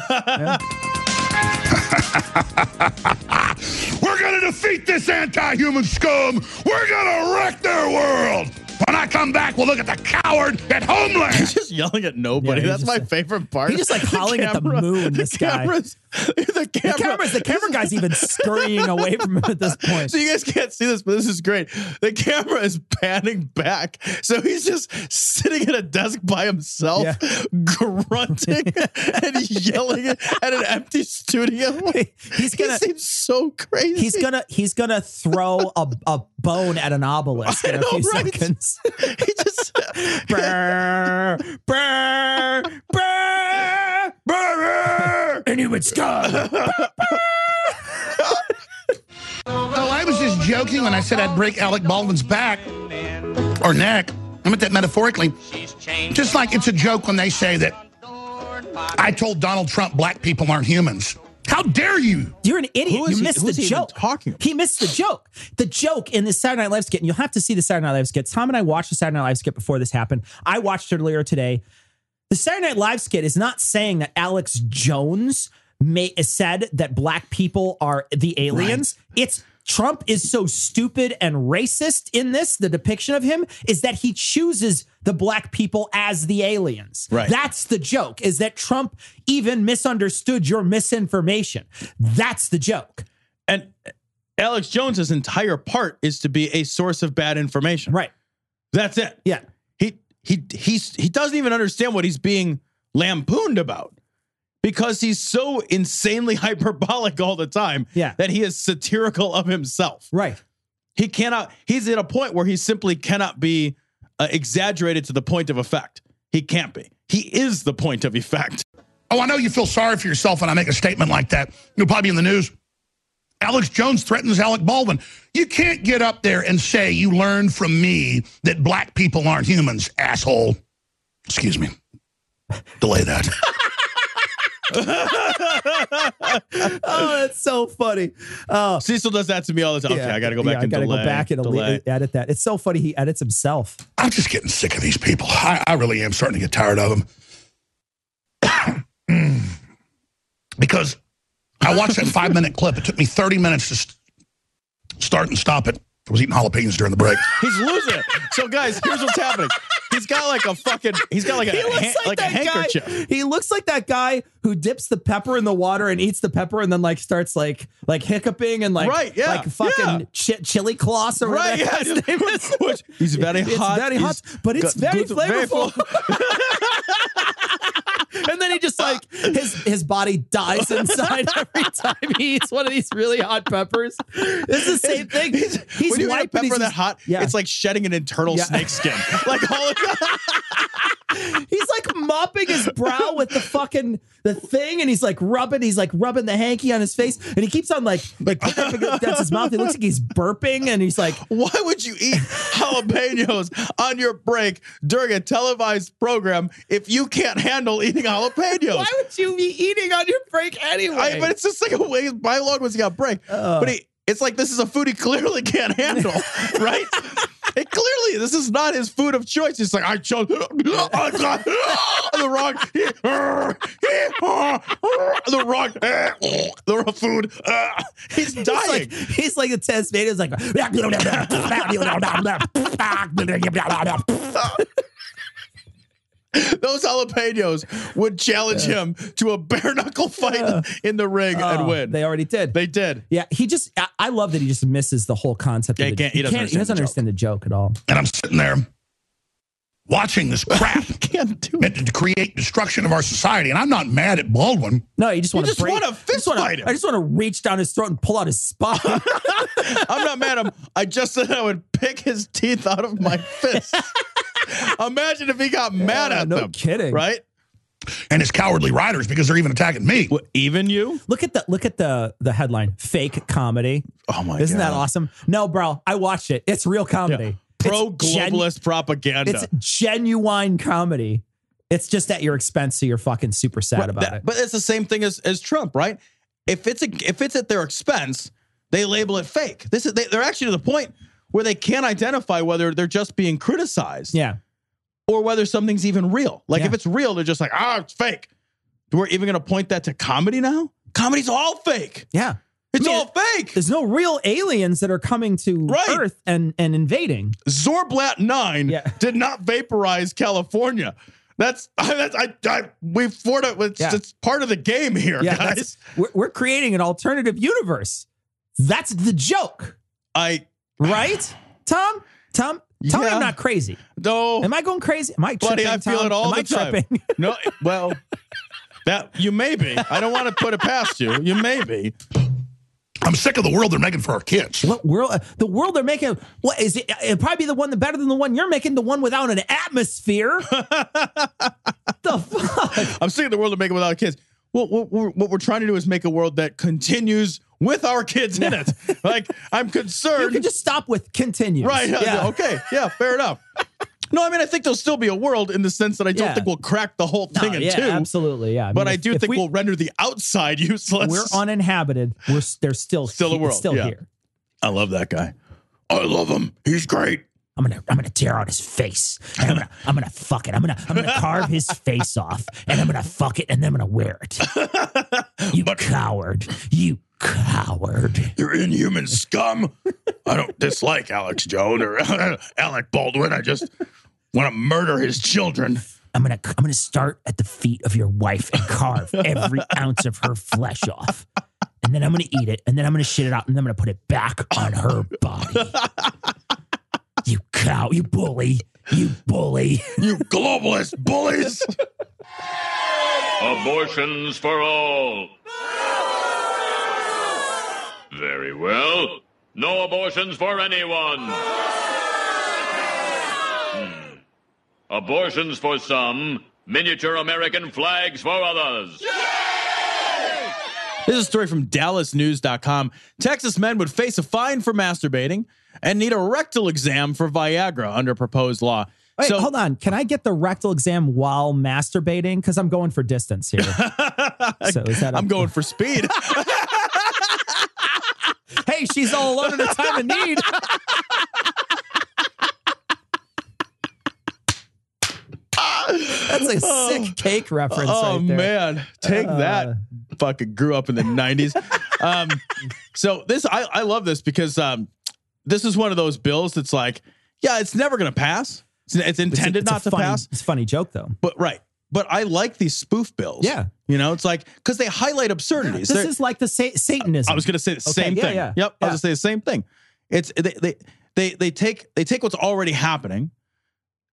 We're going to defeat this anti human scum. We're going to wreck their world. When I come back, we'll look at the coward at homeless. He's just yelling at nobody. Yeah, That's just- my favorite part. he's just, like, The howling at the moon, the this guy. cameras- The The camera. camera's the camera guy's even scurrying away from him at this point. So you guys can't see this, but this is great. The camera is panning back, so he's just sitting at a desk by himself, Yeah. grunting and yelling at an empty studio. He's gonna seems so crazy. he's gonna he's gonna throw a, a bone at an obelisk in I a know, few right? seconds. he just brr, brr, brr, brr, and it would scar. was just joking when I said I'd break Alec Baldwin's back or neck. I meant that metaphorically. Just like it's a joke when they say that I told Donald Trump black people aren't humans. How dare you? You're an idiot. Who is you he- missed who the is he even joke. talking about? He missed the joke. The joke in the Saturday Night Live skit, and you'll have to see the Saturday Night Live skit. Tom and I watched the Saturday Night Live skit before this happened. I watched it earlier today. The Saturday Night Live skit is not saying that Alex Jones may, said that black people are the aliens. It's Trump is so stupid and racist in this. The depiction of him is that he chooses the black people as the aliens. Right. That's the joke, is that Trump even misunderstood your misinformation. That's the joke. And Alex Jones's entire part is to be a source of bad information. Right. That's it. Yeah. He he he's he doesn't even understand what he's being lampooned about because he's so insanely hyperbolic all the time Yeah. that he is satirical of himself. Right. He cannot he's at a point where he simply cannot be uh, exaggerated to the point of effect. He can't be. He is the point of effect. Oh, I know you feel sorry for yourself when I make a statement like that. You'll probably be in the news. Alex Jones threatens Alec Baldwin. You can't get up there and say you learned from me that black people aren't humans, asshole. Excuse me. Delay that. Oh, that's so funny. Oh, Cecil does that to me all the time. Okay, yeah. I got to go back Yeah, and I gotta delay, go back and delay. edit that. It's so funny. He edits himself. I'm just getting sick of these people. I, I really am starting to get tired of them. because I watched that five minute clip. It took me 30 minutes to st- start and stop it. I was eating jalapenos during the break. He's losing it. So, guys, here's what's happening. He's got like a fucking. He's got like a He looks han- like, like, a handkerchief. guy. He looks like that guy who dips the pepper in the water and eats the pepper and then like starts like like hiccuping and like Right, yeah, like fucking yeah. chi- chili claws or Right? whatever Yeah. his name is. Which- he's very hot. It's hot. very hot, He's but it's got very flavorful. full- and then he just like his his body dies inside every time he eats one of these really hot peppers. It's the same thing. He's, when you eat a pepper that hot, Yeah. it's like shedding an internal Yeah. snake skin. Like all of He's like mopping his brow with the fucking the thing, and he's like rubbing. He's like rubbing the hanky on his face, and he keeps on like like against his mouth. He looks like he's burping, and he's like, Why would you eat jalapenos on your break during a televised program if you can't handle eating jalapenos? "Why would you be eating on your break anyway?" I, but it's just like a way. By long was he got break? but he, it's like this is a food he clearly can't handle, right? It clearly this is not his food of choice. He's like I chose the wrong the wrong the wrong food. He's dying. He's dying. like he's like a Tasmanian's like Those jalapenos would challenge him to a bare knuckle fight in the ring and Oh, win. They already did. They did. yeah, he just I, I love that he just misses the whole concept. Yeah, of he the, can't- he doesn't he understand doesn't the understand the joke at all. And I'm sitting there watching this crap Can't do it. meant to create destruction of our society. And I'm not mad at Baldwin. No, you just want just to break. wanna I just fist wanna- fight him. I just want to reach down his throat and pull out his spine. I'm not mad at him. I just said I would pick his teeth out of my fist. Imagine if he got mad Yeah, at no them. kidding. Right? and his cowardly riders because they're even attacking me. What, even you? Look at the look at the the headline. Fake comedy. Oh my Isn't that awesome? No, bro, I watched it. It's real comedy. Pro It's gen- globalist propaganda. It's genuine comedy. It's just at your expense, so you're fucking super sad Right, about that- it. But it's the same thing as, as Trump, right? If it's a, if it's at their expense, they label it fake. This is they, they're actually to the point where they can't identify whether they're just being criticized yeah. or whether something's even real. Like Yeah. if it's real, they're just like, ah, it's fake. Do we're even going to point that to comedy now. Comedy's all fake. Yeah. It's I mean, all fake. There's no real aliens that are coming to Right. Earth and, and invading. Zorblat Nine Yeah. did not vaporize California. That's that's I, I we for it. It's, Yeah. it's part of the game here, Yeah, guys. that's, we're, we're creating an alternative universe. That's the joke, I right? Tom, Tom, tell me I'm not crazy. no, Am I going crazy? Am I tripping? buddy. I feel Tom? it all Am the I time. tripping? No, well, that you may be. I don't want to put it past you. You may be. I'm sick of the world they're making for our kids. What world? uh, The world they're making. What is it? It'd probably be the one that better than the one you're making. The one without an atmosphere. the fuck? I'm sick of the world they're making without kids. Well, what we're, what we're trying to do is make a world that continues with our kids in it. Like I'm concerned. You can just stop with continue. right. Yeah. Okay. Yeah. Fair enough. No, I mean I think there'll still be a world in the sense that I don't Yeah. think we'll crack the whole No, thing in yeah, two. absolutely. Yeah. But mean, I if- do if think we, will render the outside useless. we're uninhabited. We're there's still Still a world, Still yeah. here. I love that guy. I love him. He's great. I'm gonna I'm gonna tear out his face. And I'm gonna I'm gonna fuck it. I'm gonna I'm gonna carve his face off and I'm gonna fuck it and then I'm gonna wear it. You coward. You coward. You're inhuman scum. I don't dislike Alex Jones or Alec Baldwin. I just want to murder his children. I'm gonna I'm gonna start at the feet of your wife and carve every ounce of her flesh off. And then I'm gonna eat it, and then I'm gonna shit it out, and then I'm gonna put it back on her body. You cow, you bully, you bully. You globalist bullies. Abortions for all. Very well. No abortions for anyone. Hmm. Abortions for some, miniature American flags for others. This is a story from DallasNews.com. Texas men would face a fine for masturbating and need a rectal exam for Viagra under proposed law. Wait, so hold on. Can I get the rectal exam while masturbating? Because I'm going for distance here. so is that? a- I'm going for speed. Hey, she's all alone in a time of need. That's a sick cake reference oh right there. man, take Uh. that! Fucking grew up in the '90s. um, so this, I, I love this because um, this is one of those bills that's like, yeah, it's never going to pass. It's, it's It's a- intended it's not to funny- pass, It's a funny joke though. but right. But I like these spoof bills. Yeah. you know, it's like because they highlight absurdities. This They're- is like the sa- Satanism. I was going to say the Okay, same yeah, thing. yeah, Yep, I was going to say the same thing. It's they, they they they take they take what's already happening,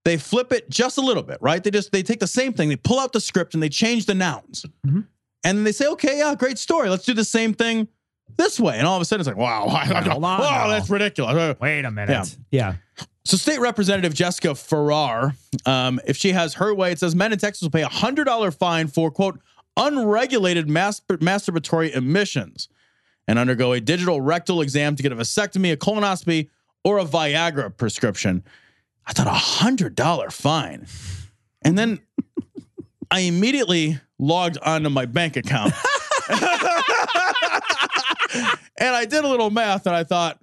they flip it just a little bit, right? They just they take the same thing, they pull out the script and they change the nouns, Mhm. and then they say, okay, yeah, great story. Let's do the same thing this way, and all of a sudden it's like, wow, hold on wow, now. that's ridiculous. Wait a minute. Yeah. So, State Representative Jessica Farrar, um, if she has her way, it says men in Texas will pay a hundred dollar fine for quote unregulated mas- masturbatory emissions and undergo a digital rectal exam to get a vasectomy, a colonoscopy, or a Viagra prescription. I thought a hundred dollar fine, and then I immediately logged onto my bank account. and I did a little math and I thought,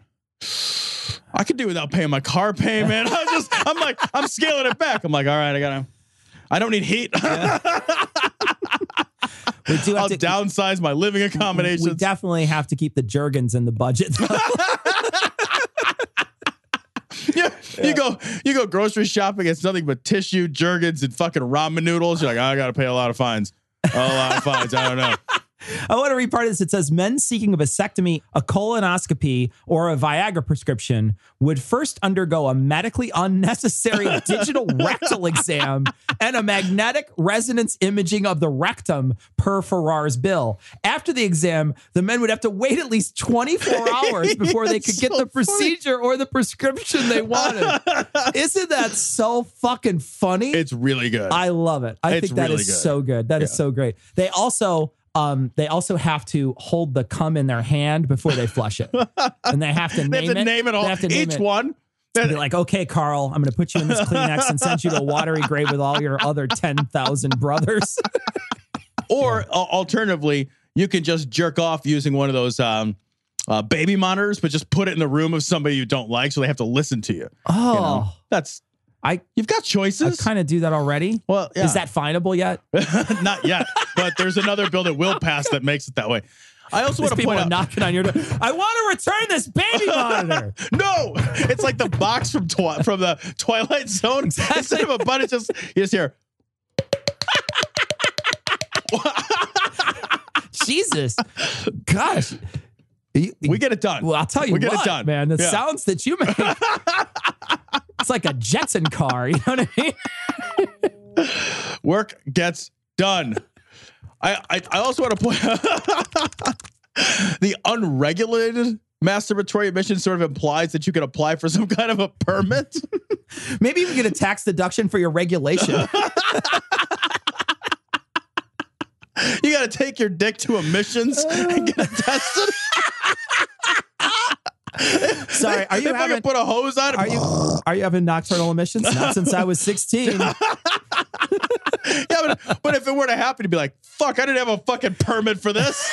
I could do without paying my car payment. I'm just, I'm like, I'm scaling it back. I'm like, all right, I gotta, I don't need heat. We do have I'll to downsize my living accommodations. We definitely have to keep the Jergens in the budget. Yeah, you go, you go grocery shopping. It's nothing but tissue, Jergens, and fucking ramen noodles. You're like, I gotta pay a lot of fines. A lot of fines. I don't know. I want to read part of this. It says men seeking a vasectomy, a colonoscopy, or a Viagra prescription would first undergo a medically unnecessary digital rectal exam and a magnetic resonance imaging of the rectum per Farrar's bill. After the exam, the men would have to wait at least 24 hours before they could get so the procedure or the prescription they wanted. Isn't that so fucking funny? It's really good. I love it. I It's think that is really good. so good. That is Yeah. so great. They also um they also have to hold the cum in their hand before they flush it. and they have to they name have to it. name it all. They have to name Each it. one. Be like, okay, Carl, I'm going to put you in this Kleenex and send you to a watery grave with all your other 10,000 brothers. Or al- alternatively, you can just jerk off using one of those um, uh, baby monitors, but just put it in the room of somebody you don't like, so they have to listen to you. Oh, You know? That's I, you've got choices. I kind of do that already. well, yeah. Is that finable yet? not yet? But there's another bill that will pass that makes it that way. I also want to point out. knocking on your door. I want to return this baby monitor. no, it's like the box from Twi- from the Twilight Zone. Instead of a button, it's just you just hear. Jesus. Gosh. You- We get it done. Well, I'll tell you we get what, it done, man. The Yeah. sounds that you make, it's like a Jetson car. You know what I mean? Work gets done. I I, I also want to point out the unregulated masturbatory emission sort of implies that you can apply for some kind of a permit. Maybe even get a tax deduction for your regulation. You got to take your dick to emissions and get it tested. Sorry, are you having put a hose on are you are you having nocturnal emissions? Not since I was 16. yeah, but, but if it were to happen, you'd be like, fuck, I didn't have a fucking permit for this.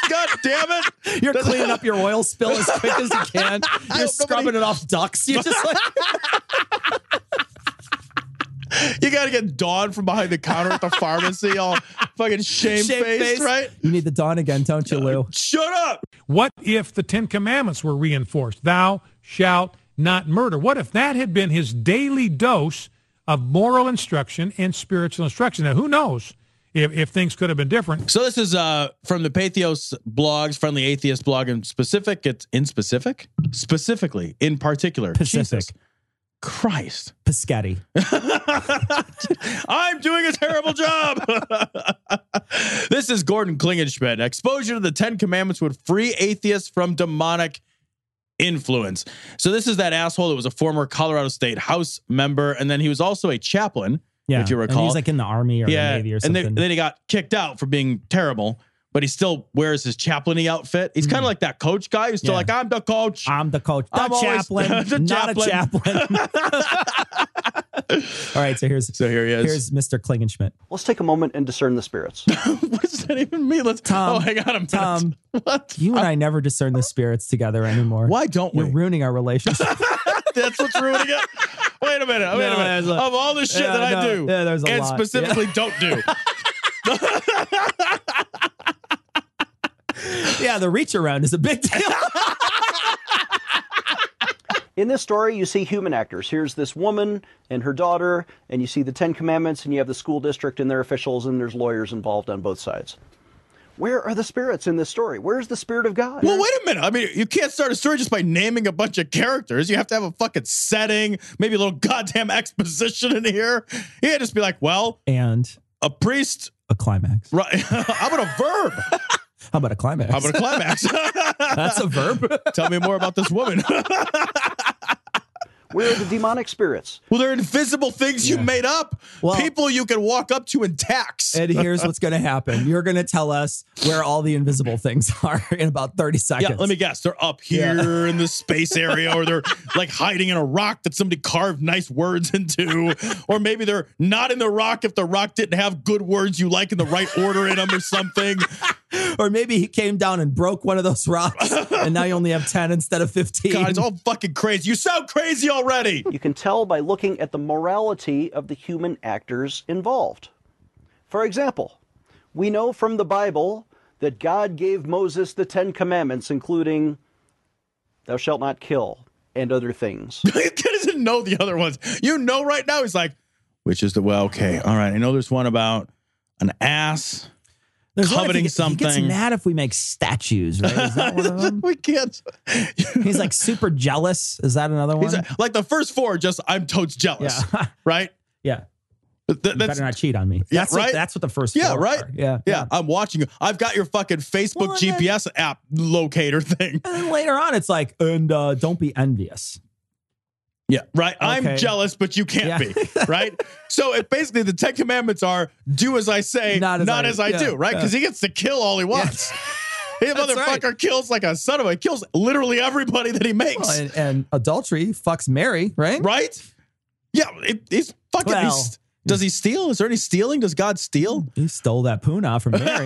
God damn it. You're cleaning up your oil spill as quick as you can. You're scrubbing nobody- it off ducks. You're just like You got to get Dawn from behind the counter at the pharmacy, all fucking shamefaced, Shamefaced. right? You need the dawn again, don't you, Lou? Shut up. What if the Ten Commandments were reinforced? Thou shalt not murder. What if that had been his daily dose of moral instruction and spiritual instruction? Now, who knows if, if things could have been different? So this is uh from the Patheos blogs, friendly atheist blog in specific. It's in specific, specifically in particular. Pacific. Jesus Christ, Piscetti. I'm doing a terrible job. this is Gordon Klingenschmitt. Exposure to the Ten Commandments would free atheists from demonic influence. So this is that asshole that was a former Colorado State House member, and then he was also a chaplain. Yeah. if you And recall, he's like in the army or yeah, the navy or and something. then, then he got kicked out for being terrible, but he still wears his chaplainy outfit. He's kind of mm. like that coach guy who's still. Yeah. like, I'm the coach. I'm the coach. The I'm always- chaplain. the not a chaplain. All right, so here's So here he is. here's Mr. Klingenschmitt. Let's take a moment and discern the spirits. what does that even mean? Let's Tom, Oh, hang on a minute. Tom, what? You and I never discern the spirits together anymore. Why don't we? You're we? ruining our relationship. That's what's ruining it. Wait a minute. Wait No, a minute. a- of all the shit Yeah, that I do, yeah, there's a and lot. specifically don't do. Yeah, the reach around is a big deal. In this story, you see human actors. Here's this woman and her daughter, and you see the Ten Commandments, and you have the school district and their officials, and there's lawyers involved on both sides. Where are the spirits in this story? Where's the spirit of God? Well, wait a minute. I mean, you can't start a story just by naming a bunch of characters. You have to have a fucking setting, maybe a little goddamn exposition in here. You can't just be like, well, and a priest. a climax. Right. How about a verb? How about a climax? How about a climax? That's a verb. Tell me more about this woman. Where are the demonic spirits? well, they're invisible things you made up. Well- People you can walk up to and tax. And here's what's going to happen. You're going to tell us where all the invisible things are in about 30 seconds. Yeah, let me guess. They're up here in the space area, or they're like hiding in a rock that somebody carved nice words into, or maybe they're not in the rock if the rock didn't have good words you like in the right order in them or something. Or maybe he came down and broke one of those rocks, and now you only have 10 instead of 15. God, it's all fucking crazy. You sound crazy already. You can tell by looking at the morality of the human actors involved. For example, we know from the Bible that God gave Moses the Ten Commandments, including thou shalt not kill and other things. he doesn't know the other ones. You know right now. He's like, which is the well? Okay, all right. I know there's one about an ass. There's coveting he, He something. gets mad if we make statues, right? Is that one of them? we can't. He's like super jealous. Is that another one? Like, the first four. Just I'm totes jealous. Yeah. right. yeah. Th- th- You that's better not cheat on me. Yeah, that's What, right? that's what the first Yeah, four right. are. Yeah. Yeah, I'm watching you. I've got your fucking Facebook Well, and then- GPS app locator thing. And then later on, it's like, and uh, don't be envious. Yeah, right. I'm jealous, but you can't Yeah. be. Right. so it basically the Ten Commandments are do as I say, Not not as as, I- I, yeah, do. Right. yeah. Because he gets to kill all he wants. He motherfucker right. kills like a son of a. He kills literally everybody that he makes. Well, and, and adultery fucks Mary, right? right. Yeah. It, he's fucking. Well- he's, does he steal? Is there any stealing? Does God steal? He stole that puna from Mary.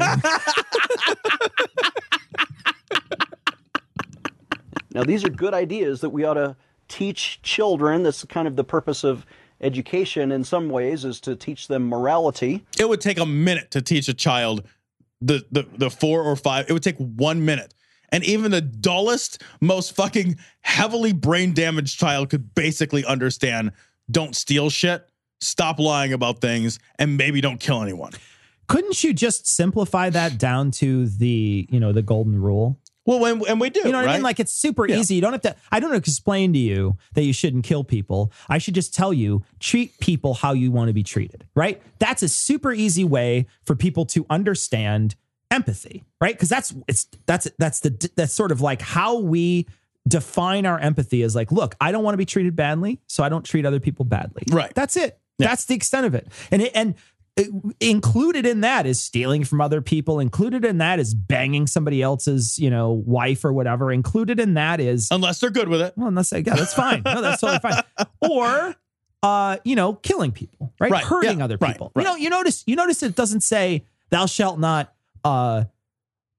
Now, these are good ideas that we ought to teach children. That's kind of the purpose of education in some ways, is to teach them morality. It would take a minute to teach a child the the the four or five. It would take one minute. And even the dullest, most fucking heavily brain damaged child could basically understand don't steal shit, stop lying about things, and maybe don't kill anyone. Couldn't you just simplify that down to the, you know, the golden rule? Well, when, and we do. You know what I mean? Like it's super Yeah. easy. You don't have to. I don't explain to you that you shouldn't kill people. I should just tell you treat people how you want to be treated. Right? That's a super easy way for people to understand empathy. Right? Because that's it's that's that's the that's sort of like how we define our empathy is like, look, I don't want to be treated badly, so I don't treat other people badly. Right. That's it. That's the extent of it. And it, and included in that is stealing from other people. Included in that is banging somebody else's, you know, wife or whatever. Included in that is unless they're good with it. Well, unless they, yeah, that's fine. No, that's totally fine. Or, uh, you know, killing people, right? Right, Hurting yeah, other people. right. You know, you notice, you notice it doesn't say thou shalt not, uh,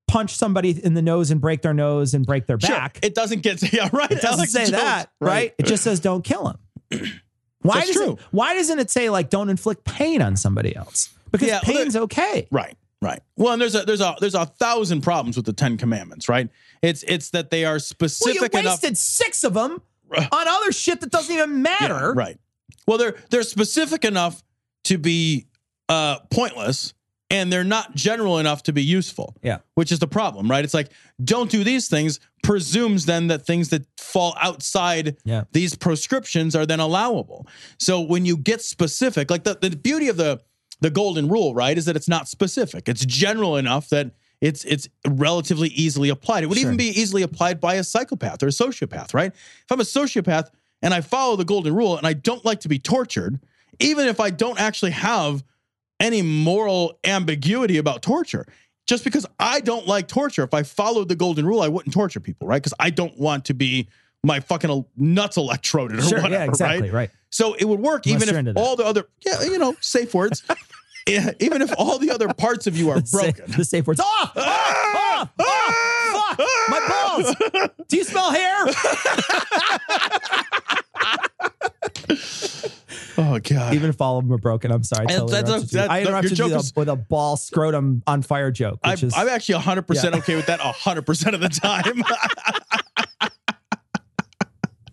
punch somebody in the nose and break their nose and break their Sure. back. It doesn't get yeah right. It doesn't Alex say Jones, that, right? It just says don't kill him. Why That's does true. it? Why doesn't it say like don't inflict pain on somebody else? Because Yeah, well, pain's okay. Right, right. Well, and there's a there's a there's a thousand problems with the Ten Commandments, right? It's it's that they are specific. Well, you specific enough. wasted six of them on other shit that doesn't even matter. Yeah, right. Well, they're they're specific enough to be uh, pointless, and they're not general enough to be useful. Yeah. Which is the problem, right? It's like don't do these things presumes then that things that fall outside Yeah. these prescriptions are then allowable. So when you get specific, like the, the beauty of the the golden rule, right, is that it's not specific. It's general enough that it's it's relatively easily applied. It would even be easily applied by a psychopath or a sociopath, right? If I'm a sociopath and I follow the golden rule and I don't like to be tortured, even if I don't actually have any moral ambiguity about torture, just because I don't like torture, if I followed the golden rule, I wouldn't torture people, right? Because I don't want to be my fucking nuts electroded or Sure, yeah, whatever, exactly, right. So it would work Unless even if all the other, yeah, you know, safe words. Yeah, even if all the other parts of you are The broken. The safe words. Oh, oh, oh, oh, fuck, my balls. Do you smell hair? Oh god. Even if all of them are broken, I'm sorry. I And totally that's a- interrupted you. I interrupted you is- with a ball scrotum on fire joke, I, is, I'm actually 100% okay with that 100% of the time.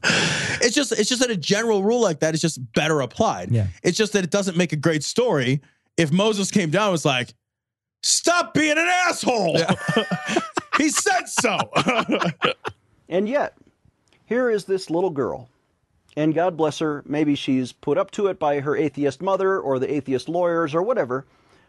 it's just it's just that a general rule like that is just better applied. Yeah. It's just that it doesn't make a great story if Moses came down and was like, "Stop being an asshole." he said so. And yet, here is this little girl. And God bless her, maybe she's put up to it by her atheist mother or the atheist lawyers or whatever.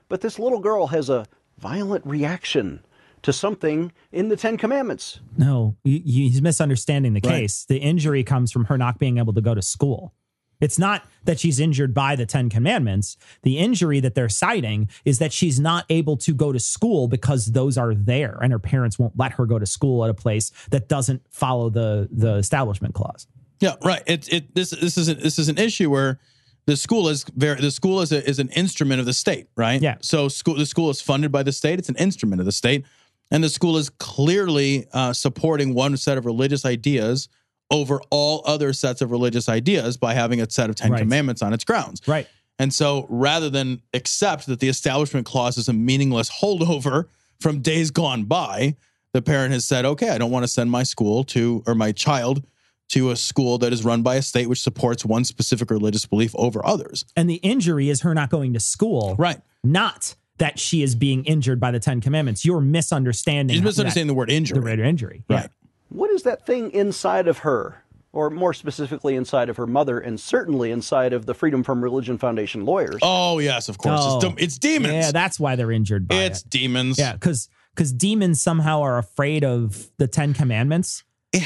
But this little girl has a violent reaction to something in the Ten Commandments. no. You, you, he's misunderstanding the Right. case. The injury comes from her not being able to go to school. It's not that she's injured by the Ten Commandments. The injury that they're citing is that she's not able to go to school because those are there, and her parents won't let her go to school at a place that doesn't follow the the establishment clause. Yeah, right. It it this this is a, this is an issue where the school is very the school is a, is an instrument of the state, right? Yeah. So school the school is funded by the state. It's an instrument of the state, and the school is clearly uh, supporting one set of religious ideas over all other sets of religious ideas by having a set of Ten Right. Commandments on its grounds. Right. And so rather than accept that the establishment clause is a meaningless holdover from days gone by, the parent has said, okay, I don't want to send my school to, or my child to a school that is run by a state which supports one specific religious belief over others. And the injury is her not going to school. Right. Not that she is being injured by the Ten Commandments. You're misunderstanding. You're misunderstanding the word injury. The word injury. Right. What is that thing inside of her? Or more specifically, inside of her mother, and certainly inside of the Freedom from Religion Foundation lawyers. Oh, yes, of course. Oh. It's, dem- it's demons. Yeah, that's why they're injured by it's it. demons. Yeah, because because demons somehow are afraid of the Ten Commandments.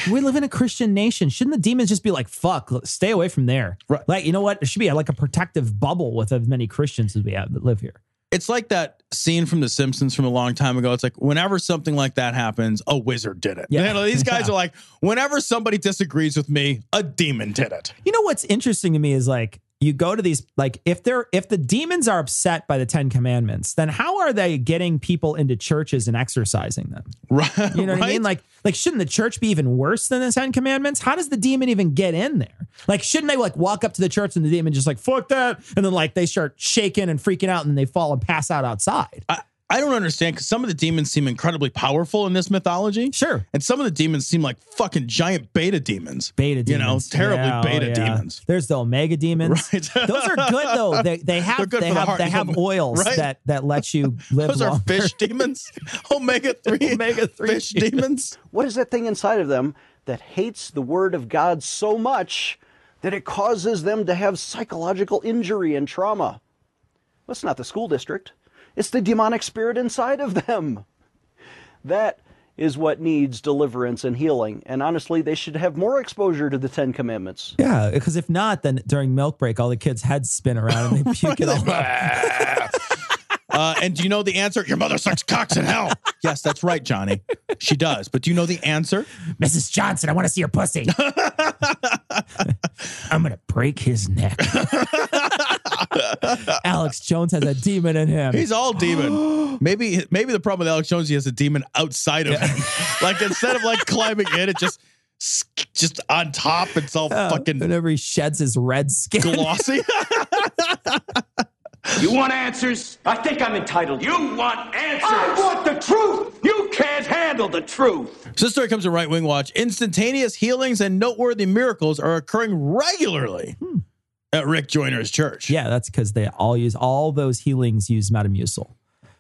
We live in a Christian nation. Shouldn't the demons just be like, "Fuck, stay away from there"? Right. Like, you know what? It should be like a protective bubble with as many Christians as we have that live here. It's like that scene from The Simpsons from a long time ago. It's like whenever something like that happens, a wizard did it. Yeah. You know, these guys Yeah. are like, whenever somebody disagrees with me, a demon did it. You know what's interesting to me is like you go to these like if they're if the demons are upset by the Ten Commandments, then how are they getting people into churches and exercising them? Right. You know what I mean? Like, like shouldn't the church be even worse than the Ten Commandments? How does the demon even get in there? Like, shouldn't they like walk up to the church and the demon just like fuck that, and then like they start shaking and freaking out, and then they fall and pass out outside? I, I don't understand because some of the demons seem incredibly powerful in this mythology. Sure. And some of the demons seem like fucking giant beta demons. Beta demons. You know, terribly Yeah, oh, beta yeah. demons. There's the Omega demons. Right. Those are good though. They they have good they for the have they have oils Right. that that let you live. Those are fish demons. Omega 3. Omega 3 fish demons. What is that thing inside of them that hates the Word of God so much that it causes them to have psychological injury and trauma? Well, it's not the school district, it's the demonic spirit inside of them. That is what needs deliverance and healing. And honestly, they should have more exposure to the Ten Commandments. Yeah, because if not, then during milk break, all the kids' heads spin around and they puke it all up. Uh, and do you know the answer? Your mother sucks cocks in hell. yes, that's right, Johnny. She does. But do you know the answer? Mrs. Johnson, I want to see your pussy. I'm gonna break his neck. Alex Jones has a demon in him. He's all demon. maybe maybe the problem with Alex Jones, he has a demon outside of him. like instead of like climbing in, it just just on top. It's all Uh, fucking whenever he sheds his red skin. glossy. You want answers? I think I'm entitled. You want answers? I want the truth. You can't handle the truth. So this story comes from Right Wing Watch. Instantaneous healings and noteworthy miracles are occurring regularly at Rick Joyner's church. Yeah, that's because they all use all those healings use Metamucil.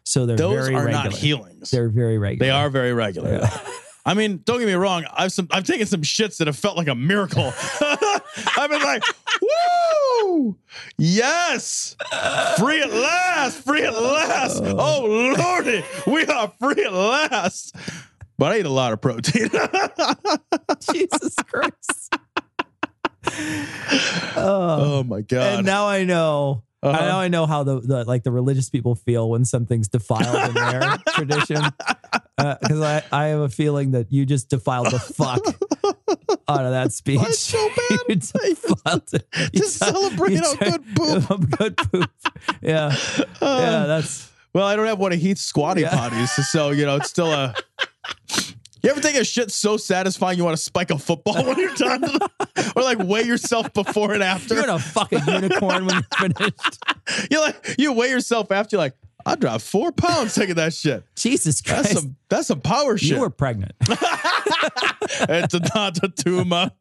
So they're Those very are regular. not healings. They're very regular. They are very regular. I mean, don't get me wrong. I've some I've taken some shits that have felt like a miracle. I've been like, woo! Yes! Free at last! Free at last! Oh. oh lordy, we are free at last. But I eat a lot of protein. Jesus Christ. oh my god. And now I know. Uh-huh. Now I know how the, the like the religious people feel when something's defiled in their tradition. Because I, I have a feeling that you just defiled the fuck out of that speech. That's so bad. you defiled it. You Just t- celebrate you good poop. good poop. Yeah. yeah, that's Well, I don't have one of Heath's squatty Yeah. potties, so you know it's still a. You ever take a shit so satisfying you want to spike a football when you're done, or like weigh yourself before and after? you're gonna fuck a unicorn when you're finished. You like you weigh yourself after. You're like, I dropped four pounds taking that shit. Jesus Christ. That's some that's some power shit. you were pregnant. it's not a tumor.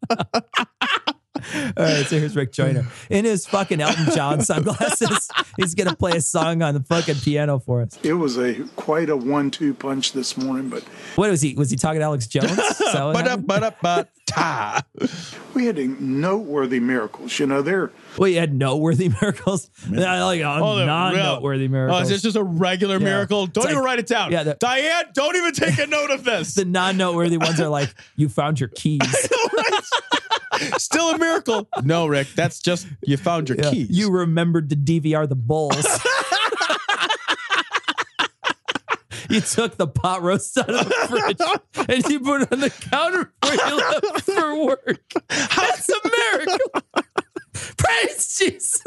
All right, so here's Rick Joyner in his fucking Elton John sunglasses. He's gonna play a song on the fucking piano for us. It was a quite a one-two punch this morning, but What was he? Was he talking to Alex Jones? Is that but happened? Ba-da-ba-da-ba-ta. we had a noteworthy miracles. You know, they're Well, you had noteworthy miracles. I like uh, Oh, the- non-noteworthy Oh, miracles. is this just a regular Yeah. miracle? Don't It's even like- write it down. yeah, the- Diane, don't even take a note of this. the non-noteworthy ones are like you found your keys. Still a miracle. No, Rick, that's just you found your Yeah. keys. You remembered to DVR the bulls. you took the pot roast out of the fridge and you put it on the counter before you left for work. That's a miracle. Praise Jesus.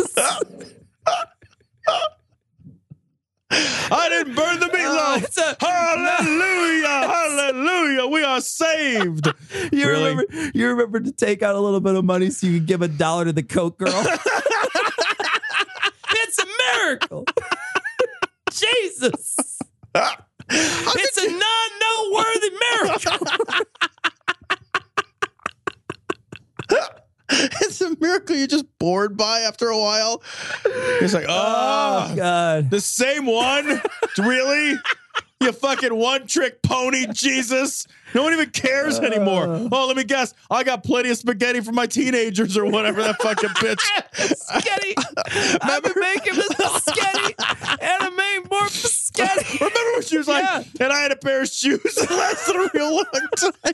I didn't burn the Uh, meatloaf. it's a- hallelujah, hallelujah. We are saved. You Really? remember you remember to take out a little bit of money so you could give a dollar to the Coke girl. it's a miracle. Jesus. it's a non-noteworthy miracle. Miracle you're just bored by after a while. It's like, oh, Oh God. the same one? really? You fucking one trick pony, Jesus. No one even cares anymore. Uh. Oh, let me guess. I got plenty of spaghetti for my teenagers or whatever that fucking bitch. Spaghetti. I've been making this spaghetti and I made more spaghetti. Remember when she was like, Yeah. and I had a pair of shoes that lasted a real long time.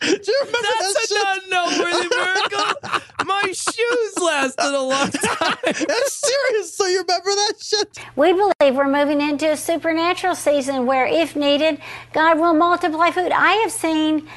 Do you remember that That's shit? a non-noteworthy miracle. My shoes lasted a long time. That's serious. So you remember that shit? We believe we're moving into a supernatural season where, if needed, God will multiply food. I have seen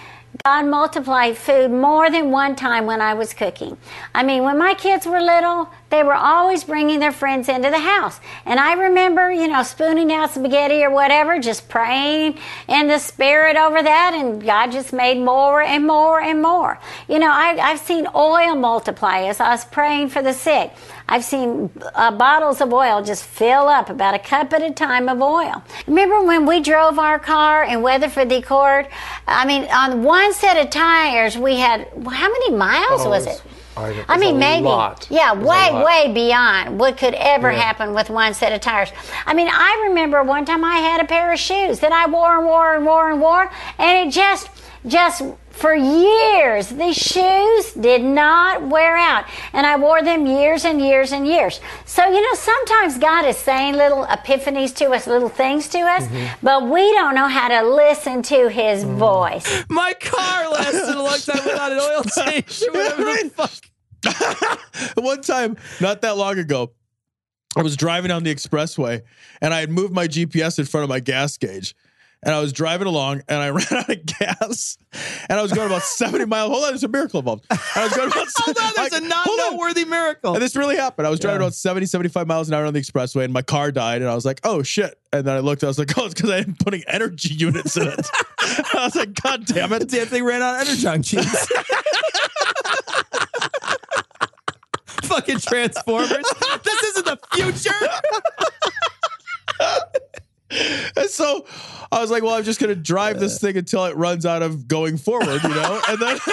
God multiplied food more than one time when I was cooking. I mean, when my kids were little, they were always bringing their friends into the house. And I remember, you know, spooning out spaghetti or whatever, just praying in the spirit over that, and God just made more and more and more. You know, I, I've seen oil multiply as I was praying for the sick. I've seen uh, bottles of oil just fill up about a cup at a time of oil. Remember when we drove our car in Weatherford Accord? I mean, on one set of tires, we had how many miles Oh, was it? I- I mean, a maybe. lot. Yeah, way, way beyond what could ever Yeah. happen with one set of tires. I mean, I remember one time I had a pair of shoes that I wore and wore and wore and wore, and it just, just for years, these shoes did not wear out. And I wore them years and years and years. So, you know, sometimes God is saying little epiphanies to us, little things to us, mm-hmm. but we don't know how to listen to His mm. voice. My car lasted a long time without an oil change. Whatever the fuck. One time, not that long ago, I was driving on the expressway and I had moved my GPS in front of my gas gauge. And I was driving along and I ran out of gas and I was going about 70 miles. Hold on, there's a miracle involved. I was going about Hold on, there's a non noteworthy miracle. and this really happened. I was driving Yeah. about 70, 75 miles an hour on the expressway and my car died. And I was like, oh shit. And then I looked, I was like, oh, it's because I am putting energy units in it. I was like, God damn it. The damn thing ran out of energon cheese. Fucking Transformers. this isn't the future. And so I was like, well, I'm just going to drive this thing until it runs out of going forward, you know? And then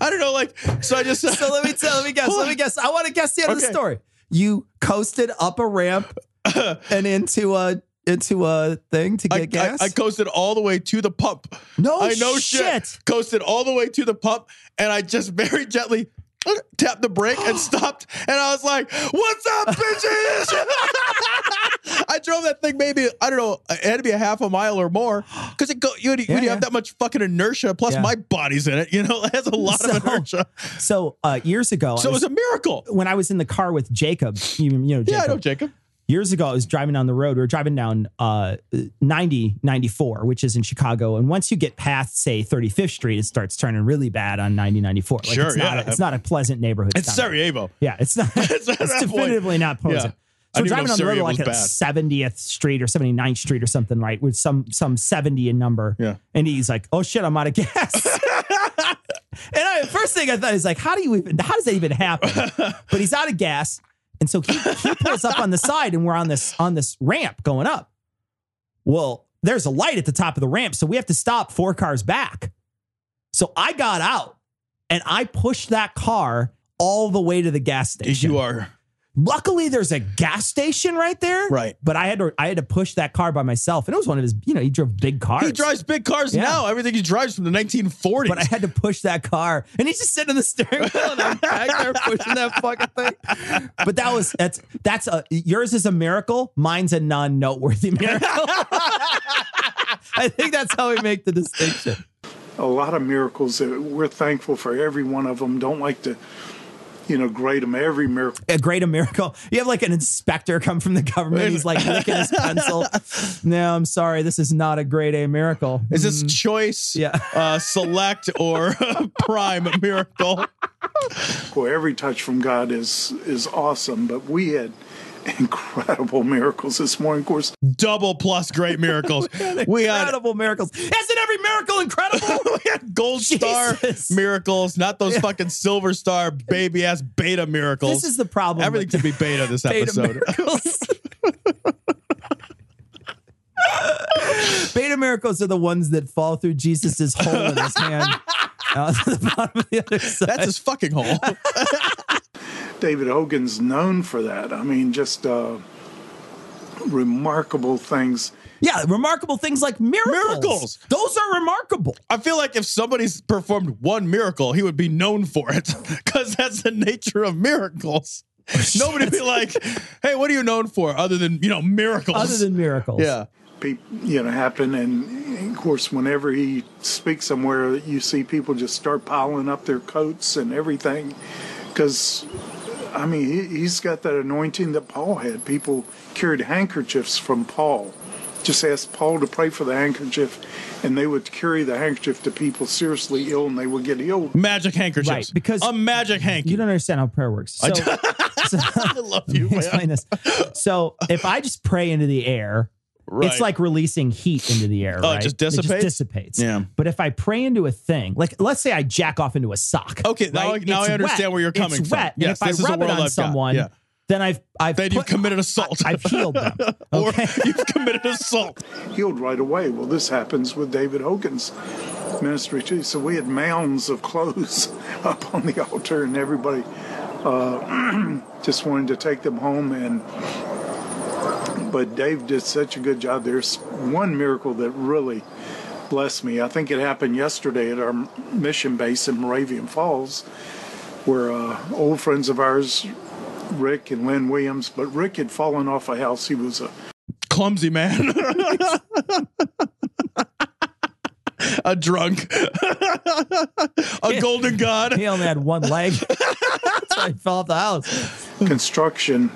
I don't know, like, so I just. So let me tell, let me guess, let me guess. I want to guess the end of the story. You coasted up a ramp and into a into a thing to get I, gas. I, I coasted all the way to the pump. No I know shit. shit. Coasted all the way to the pump, and I just very gently tapped the brake and stopped. And I was like, "What's up, bitches?" I drove that thing maybe I don't know. It had to be a half a mile or more because it go. You, when Yeah, you yeah. have that much fucking inertia, plus Yeah. my body's in it. You know, it has a lot of So- inertia. so uh, years ago, So I it was a miracle. when I was in the car with Jacob. You, you know, Jacob. Yeah, I know Jacob. Years ago, I was driving down the road. We were driving down uh, 90, 94, which is in Chicago. And once you get past, say, 35th Street, it starts turning really bad on 90, 94. Like, Sure, it's not, yeah. a, it's not a pleasant neighborhood. It's. Sarajevo. Yeah, it's not. it's point. definitively not pleasant. Yeah. So we're driving on the road like at 70th Street or 79th Street or something, right? With some some 70 in number. Yeah. And he's like, oh shit, I'm out of gas. and I, first thing I thought is like, how do you even, how does that even happen? but he's out of gas. And so he, he pulls up on the side and we're on this on this ramp going up. Well, there's a light at the top of the ramp, so we have to stop four cars back. So I got out and I pushed that car all the way to the gas station. You are Luckily, there's a gas station right there. Right. But I had to I had to push that car by myself. And it was one of his, you know, he drove big cars. He drives big cars Yeah. now. Everything he drives from the 1940s. But I had to push that car, and he's just sitting in the steering wheel, and I'm back there pushing that fucking thing. But that was that's that's a yours is a miracle. Mine's a non-noteworthy miracle. I think that's how we make the distinction. a lot of miracles that we're thankful for every one of them. Don't like to, you know, grade them. Every miracle. A great a miracle. You have like an inspector come from the government. He's like licking his pencil. No, I'm sorry. This is not a grade A miracle. Is this choice, Yeah. uh, select, or prime miracle? Well, every touch from God is is awesome. But we had incredible miracles this morning. Of course, Double plus great miracles. we had incredible miracles. Isn't every miracle incredible? we had gold star Jesus. miracles, not those fucking silver star baby ass beta miracles. This is the problem. Everything to be beta this beta episode. beta miracles are the ones that fall through Jesus's hole in his hand. out to the bottom of the other side. That's his fucking hole. David Hogan's known for that. I mean, just uh, remarkable things. yeah, remarkable things like miracles. Miracles. Those are remarkable. I feel like if somebody's performed one miracle, he would be known for it because that's the nature of miracles. Nobody would be like, "Hey, what are you known for other than you know miracles?" Other than miracles. yeah, pe- you know happen and of course whenever he speaks somewhere you see people just start piling up their coats and everything because i mean he, he's got that anointing that paul had people carried handkerchiefs from paul just asked paul to pray for the handkerchief and they would carry the handkerchief to people seriously ill and they would get healed magic handkerchiefs. Right, because- a magic hanky. You don't understand how prayer works. So, so I love you, me man. explain this. So if I just pray into the air, Right. it's like releasing heat into the air. Oh, it right? just It dissipates? just dissipates. Yeah. But if I pray into a thing, like let's say I jack off into a sock. Okay, now right? I- now I understand wet. where you're coming it's from. Wet. Yes, and this if is I a rub it world on I've someone, Yeah. then I've I've Then you've committed assault. I, have healed them. or Okay. you've committed assault. healed right away. Well, this happens with David Hogan's ministry too. So we had mounds of clothes up on the altar, and everybody uh, just wanted to take them home. And but Dave did such a good job. There's one miracle that really blessed me. I think it happened yesterday at our mission base in Moravian Falls, where uh, old friends of ours. Rick and Lynn Williams, but Rick had fallen off a house. He was a Clumsy man. a drunk. a golden god. He only had one leg. I fell off the house. construction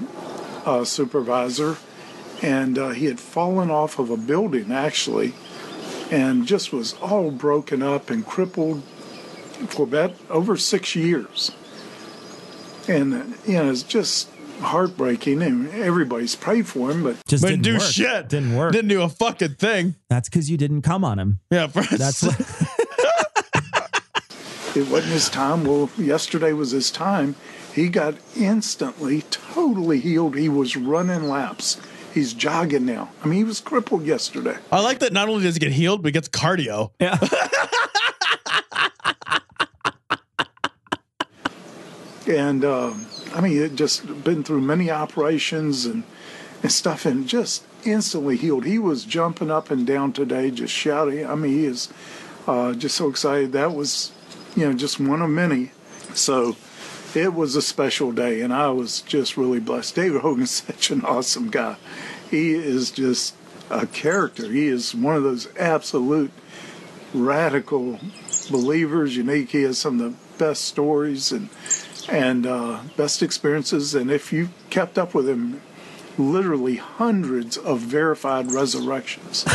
uh, supervisor, and uh, he had fallen off of a building actually, and just was all broken up and crippled for about over six years. And uh, you know, it's just heartbreaking, and everybody's prayed for him, but Just But didn't do work. shit. Didn't work. Didn't do a fucking thing. That's because you didn't come on him. Yeah, first. That's what. it wasn't his time. Well, yesterday was his time. He got instantly totally healed. He was running laps. He's jogging now. I mean, he was crippled yesterday. I like that not only does he get healed, but he gets cardio. Yeah. and uh, I mean, it just been through many operations and and stuff, and just instantly healed. He was jumping up and down today, just shouting. I mean, he is uh, just so excited. That was, you know, just one of many. So it was a special day, and I was just really blessed. David Hogan's such an awesome guy. He is just a character. He is one of those absolute radical believers. Unique. He has some of the best stories and and uh, best experiences. And if you kept up with him, literally hundreds of verified resurrections.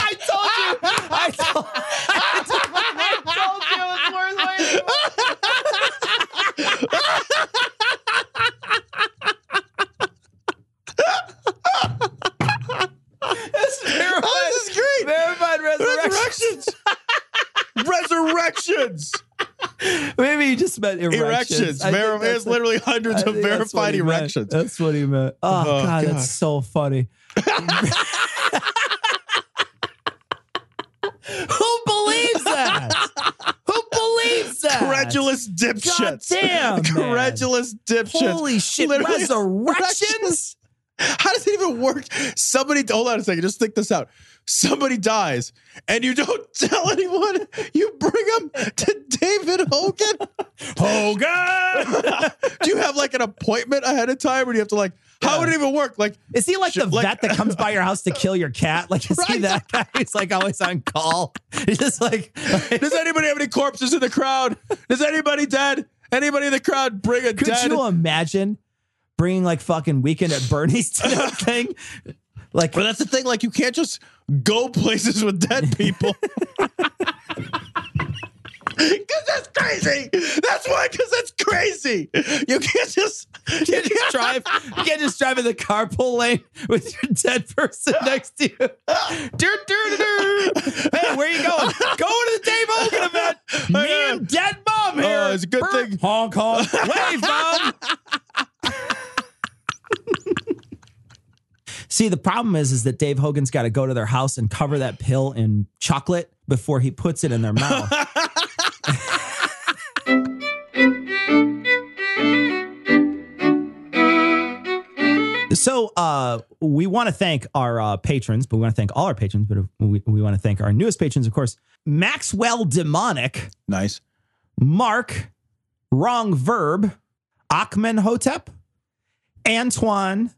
I told you. I told, I told you it was worth waiting. This is verified, Oh, this is great. verified resurrections. Resurrections. Maybe you just meant erections. Erections. Ver- there's literally hundreds of think that's verified meant. erections. That's what he meant. Oh, Oh, God, God. that's so funny. Who believes that? Who believes that? Credulous dipshits. God damn, man. Credulous dipshits. Holy shit. Literally- Resurrections? How does it even work? Somebody, hold on a second. Just think this out. Somebody dies, and you don't tell anyone. You bring them to David Hogan. Hogan. Do you have like an appointment ahead of time, or do you have to like? How would it even work? Like, Is he like the Shit, like- vet that comes by your house to kill your cat? Like, is he that guy? He's like always on call. He's just like, does anybody have any corpses in the crowd? Is anybody dead? Anybody in the crowd bring a could dead? Could you imagine bringing like fucking weekend at Bernie's to that thing? Like, But that's the thing. Like, you can't just go places with dead people. Because that's crazy. That's why. Because that's crazy. You can't just. you can't just drive. You can't just drive in the carpool lane with your dead person next to you. Dur, dur, dur. Hey, where are you going? Going to the Dave Hogan event. Me and dead mom here. Oh, it's a good Brr. thing. Honk honk. Wave mom. See, the problem is, is that Dave Hogan's got to go to their house and cover that pill in chocolate before he puts it in their mouth. So uh, we want to thank our uh, patrons, but we want to thank all our patrons, but we, we want to thank our newest patrons, of course, Maxwell Demonic, Nice. Mark, Wrong Verb, Achman Hotep, Antoine,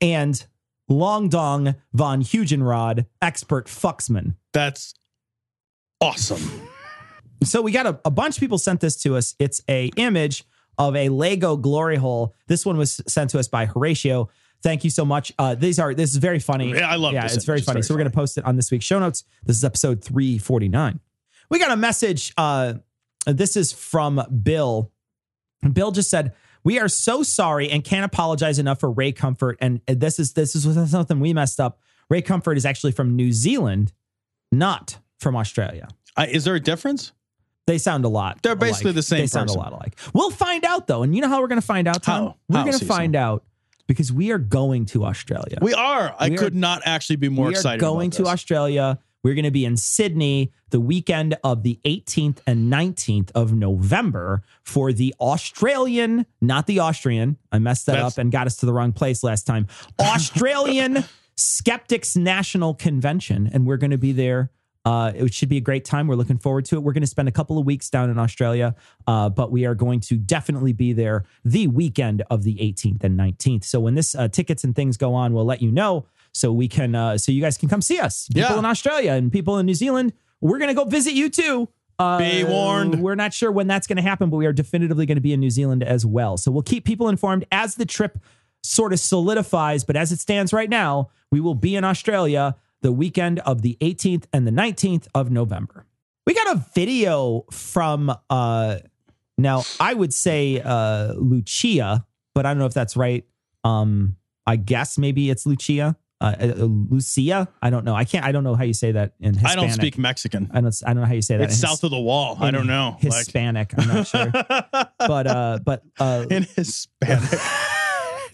and Long Dong von Hugenrod, expert fucksman. That's awesome. So we got a, a bunch of people sent this to us. It's a image of a Lego glory hole. This one was sent to us by Horatio. Thank you so much. Uh, these are this is very funny. Yeah, I love Yeah, this it's very funny. very so we're gonna post it on this week's show notes. This is episode three forty nine. We got a message. Uh, this is from Bill. Bill just said, "We are so sorry and can't apologize enough for Ray Comfort." And this is this is something we messed up. Ray Comfort is actually from New Zealand, not from Australia. Uh, is there a difference? They sound a lot. They're basically alike. the same They sound person. a lot alike. We'll find out though, and you know how we're going to find out. Tom? How? We're going to find out because we are going to Australia. We are. I We are- could not actually be more we excited. are going to. Australia. We're going to be in Sydney the weekend of the 18th and 19th of November for the Australian, not the Austrian. I messed that That's- up and got us to the wrong place last time. Australian Skeptics National Convention. And we're going to be there. Uh, it should be a great time. We're looking forward to it. We're going to spend a couple of weeks down in Australia, uh, but we are going to definitely be there the weekend of the 18th and 19th. So when this uh, tickets and things go on, we'll let you know so we can uh, so you guys can come see us. People Yeah. in Australia and people in New Zealand, we're going to go visit you too. Uh, Be warned. We're not sure when that's going to happen, but we are definitively going to be in New Zealand as well. So we'll keep people informed as the trip sort of solidifies. But as it stands right now, we will be in Australia the weekend of the 18th and the 19th of November. We got a video from uh now I would say uh Lucia, but I don't know if that's right. Um I guess maybe it's Lucia. Uh, uh, Lucia, I don't know. I can't. I don't know how you say that in Hispanic. I don't speak Mexican. I don't. I don't know how you say that. It's south of the wall. I don't know. Like- Hispanic. I'm not sure. but uh, but uh, in Hispanic.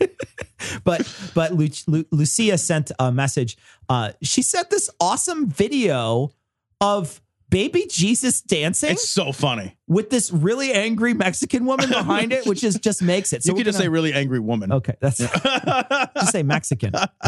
but but Lu- Lu- Lucia sent a message. Uh, she sent this awesome video of baby Jesus dancing. It's so funny. with this really angry Mexican woman behind it, which is just makes it. So you could just gonna- say really angry woman. Okay, that's just say Mexican.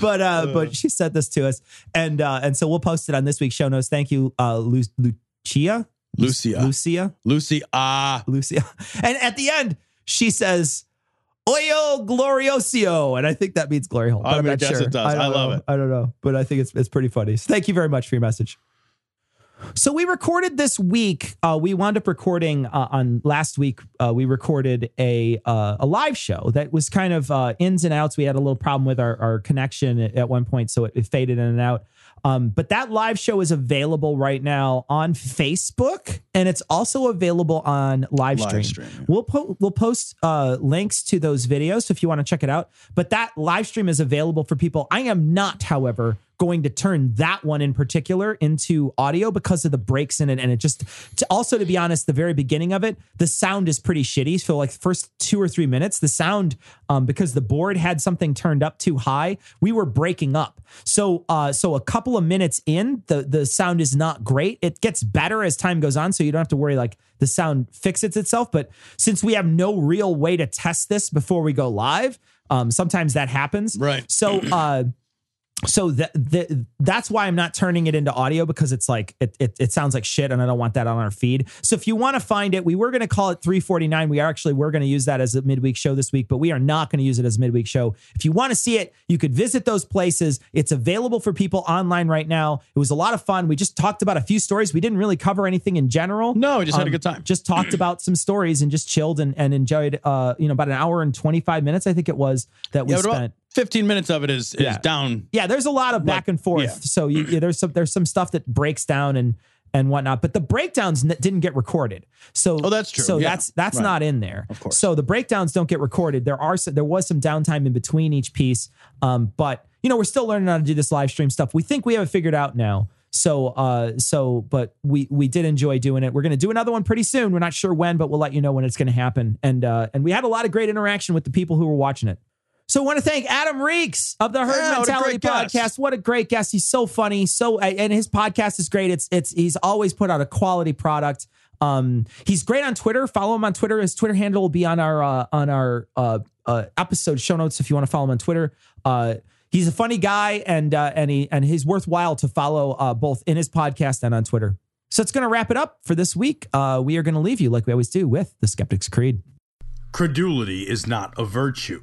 but uh, but she said this to us, and uh, and so we'll post it on this week's show notes. Thank you, uh, Lu- Lucia, Lucia. Lucia, Lucy. Ah. Lucia. And at the end, she says, "Oyo gloriosio," and I think that means glory hole. but I mean, yes, sure. it does. don't I love know. it. I don't know, but I think it's it's pretty funny. So thank you very much for your message. So we recorded this week. Uh, we wound up recording uh, on last week. Uh, we recorded a uh, a live show that was kind of uh, ins and outs. We had a little problem with our, our connection at, at one point, so it, it faded in and out. Um, but that live show is available right now on Facebook, and it's also available on live stream. Livestream, yeah. We'll po- we'll post uh, links to those videos if you want to check it out. But that live stream is available for people. I am not, however, going to turn that one in particular into audio because of the breaks in it, and it just. To also, to be honest, the very beginning of it, the sound is pretty shitty. So like the first two or three minutes, the sound um, because the board had something turned up too high, we were breaking up. So uh, so a couple of minutes in, the the sound is not great. It gets better as time goes on, so you don't have to worry like the sound fixes itself. But since we have no real way to test this before we go live, um, sometimes that happens. Right. So uh, so that that that's why I'm not turning it into audio because it's like it, it it sounds like shit and I don't want that on our feed. So if you want to find it, we were going to call it 349. We are actually we're going to use that as a midweek show this week, but we are not going to use it as a midweek show. If you want to see it, you could visit those places. It's available for people online right now. It was a lot of fun. We just talked about a few stories. We didn't really cover anything in general. No, we just had a Um, good time. Just talked about some stories and just chilled and, and enjoyed uh you know about an hour and 25 minutes I think it was that we Yeah, but about spent 15 minutes of it is, is Yeah. down. yeah, there's a lot of back and forth. yeah. So you, yeah, there's some there's some stuff that breaks down and and whatnot, but the breakdowns n- didn't get recorded. So Oh, that's true. So Yeah. that's that's Right. not in there. Of course. So the breakdowns don't get recorded. There are some, there was some downtime in between each piece, um, but you know we're still learning how to do this live stream stuff. We think we have it figured out now. So uh so but we we did enjoy doing it. We're going to do another one pretty soon. We're not sure when, but we'll let you know when it's going to happen. And uh and we had a lot of great interaction with the people who were watching it. So I want to thank Adam Reakes of the Herd Yeah, what a Mentality guest. Podcast. What a great guest! He's so funny, so and his podcast is great. It's it's he's always put out a quality product. Um, he's great on Twitter. Follow him on Twitter. His Twitter handle will be on our uh, on our uh, uh, episode show notes if you want to follow him on Twitter. Uh, he's a funny guy, and uh, and he and he's worthwhile to follow uh, both in his podcast and on Twitter. So it's going to wrap it up for this week. Uh, we are going to leave you like we always do with the Skeptic's Creed. Credulity is not a virtue.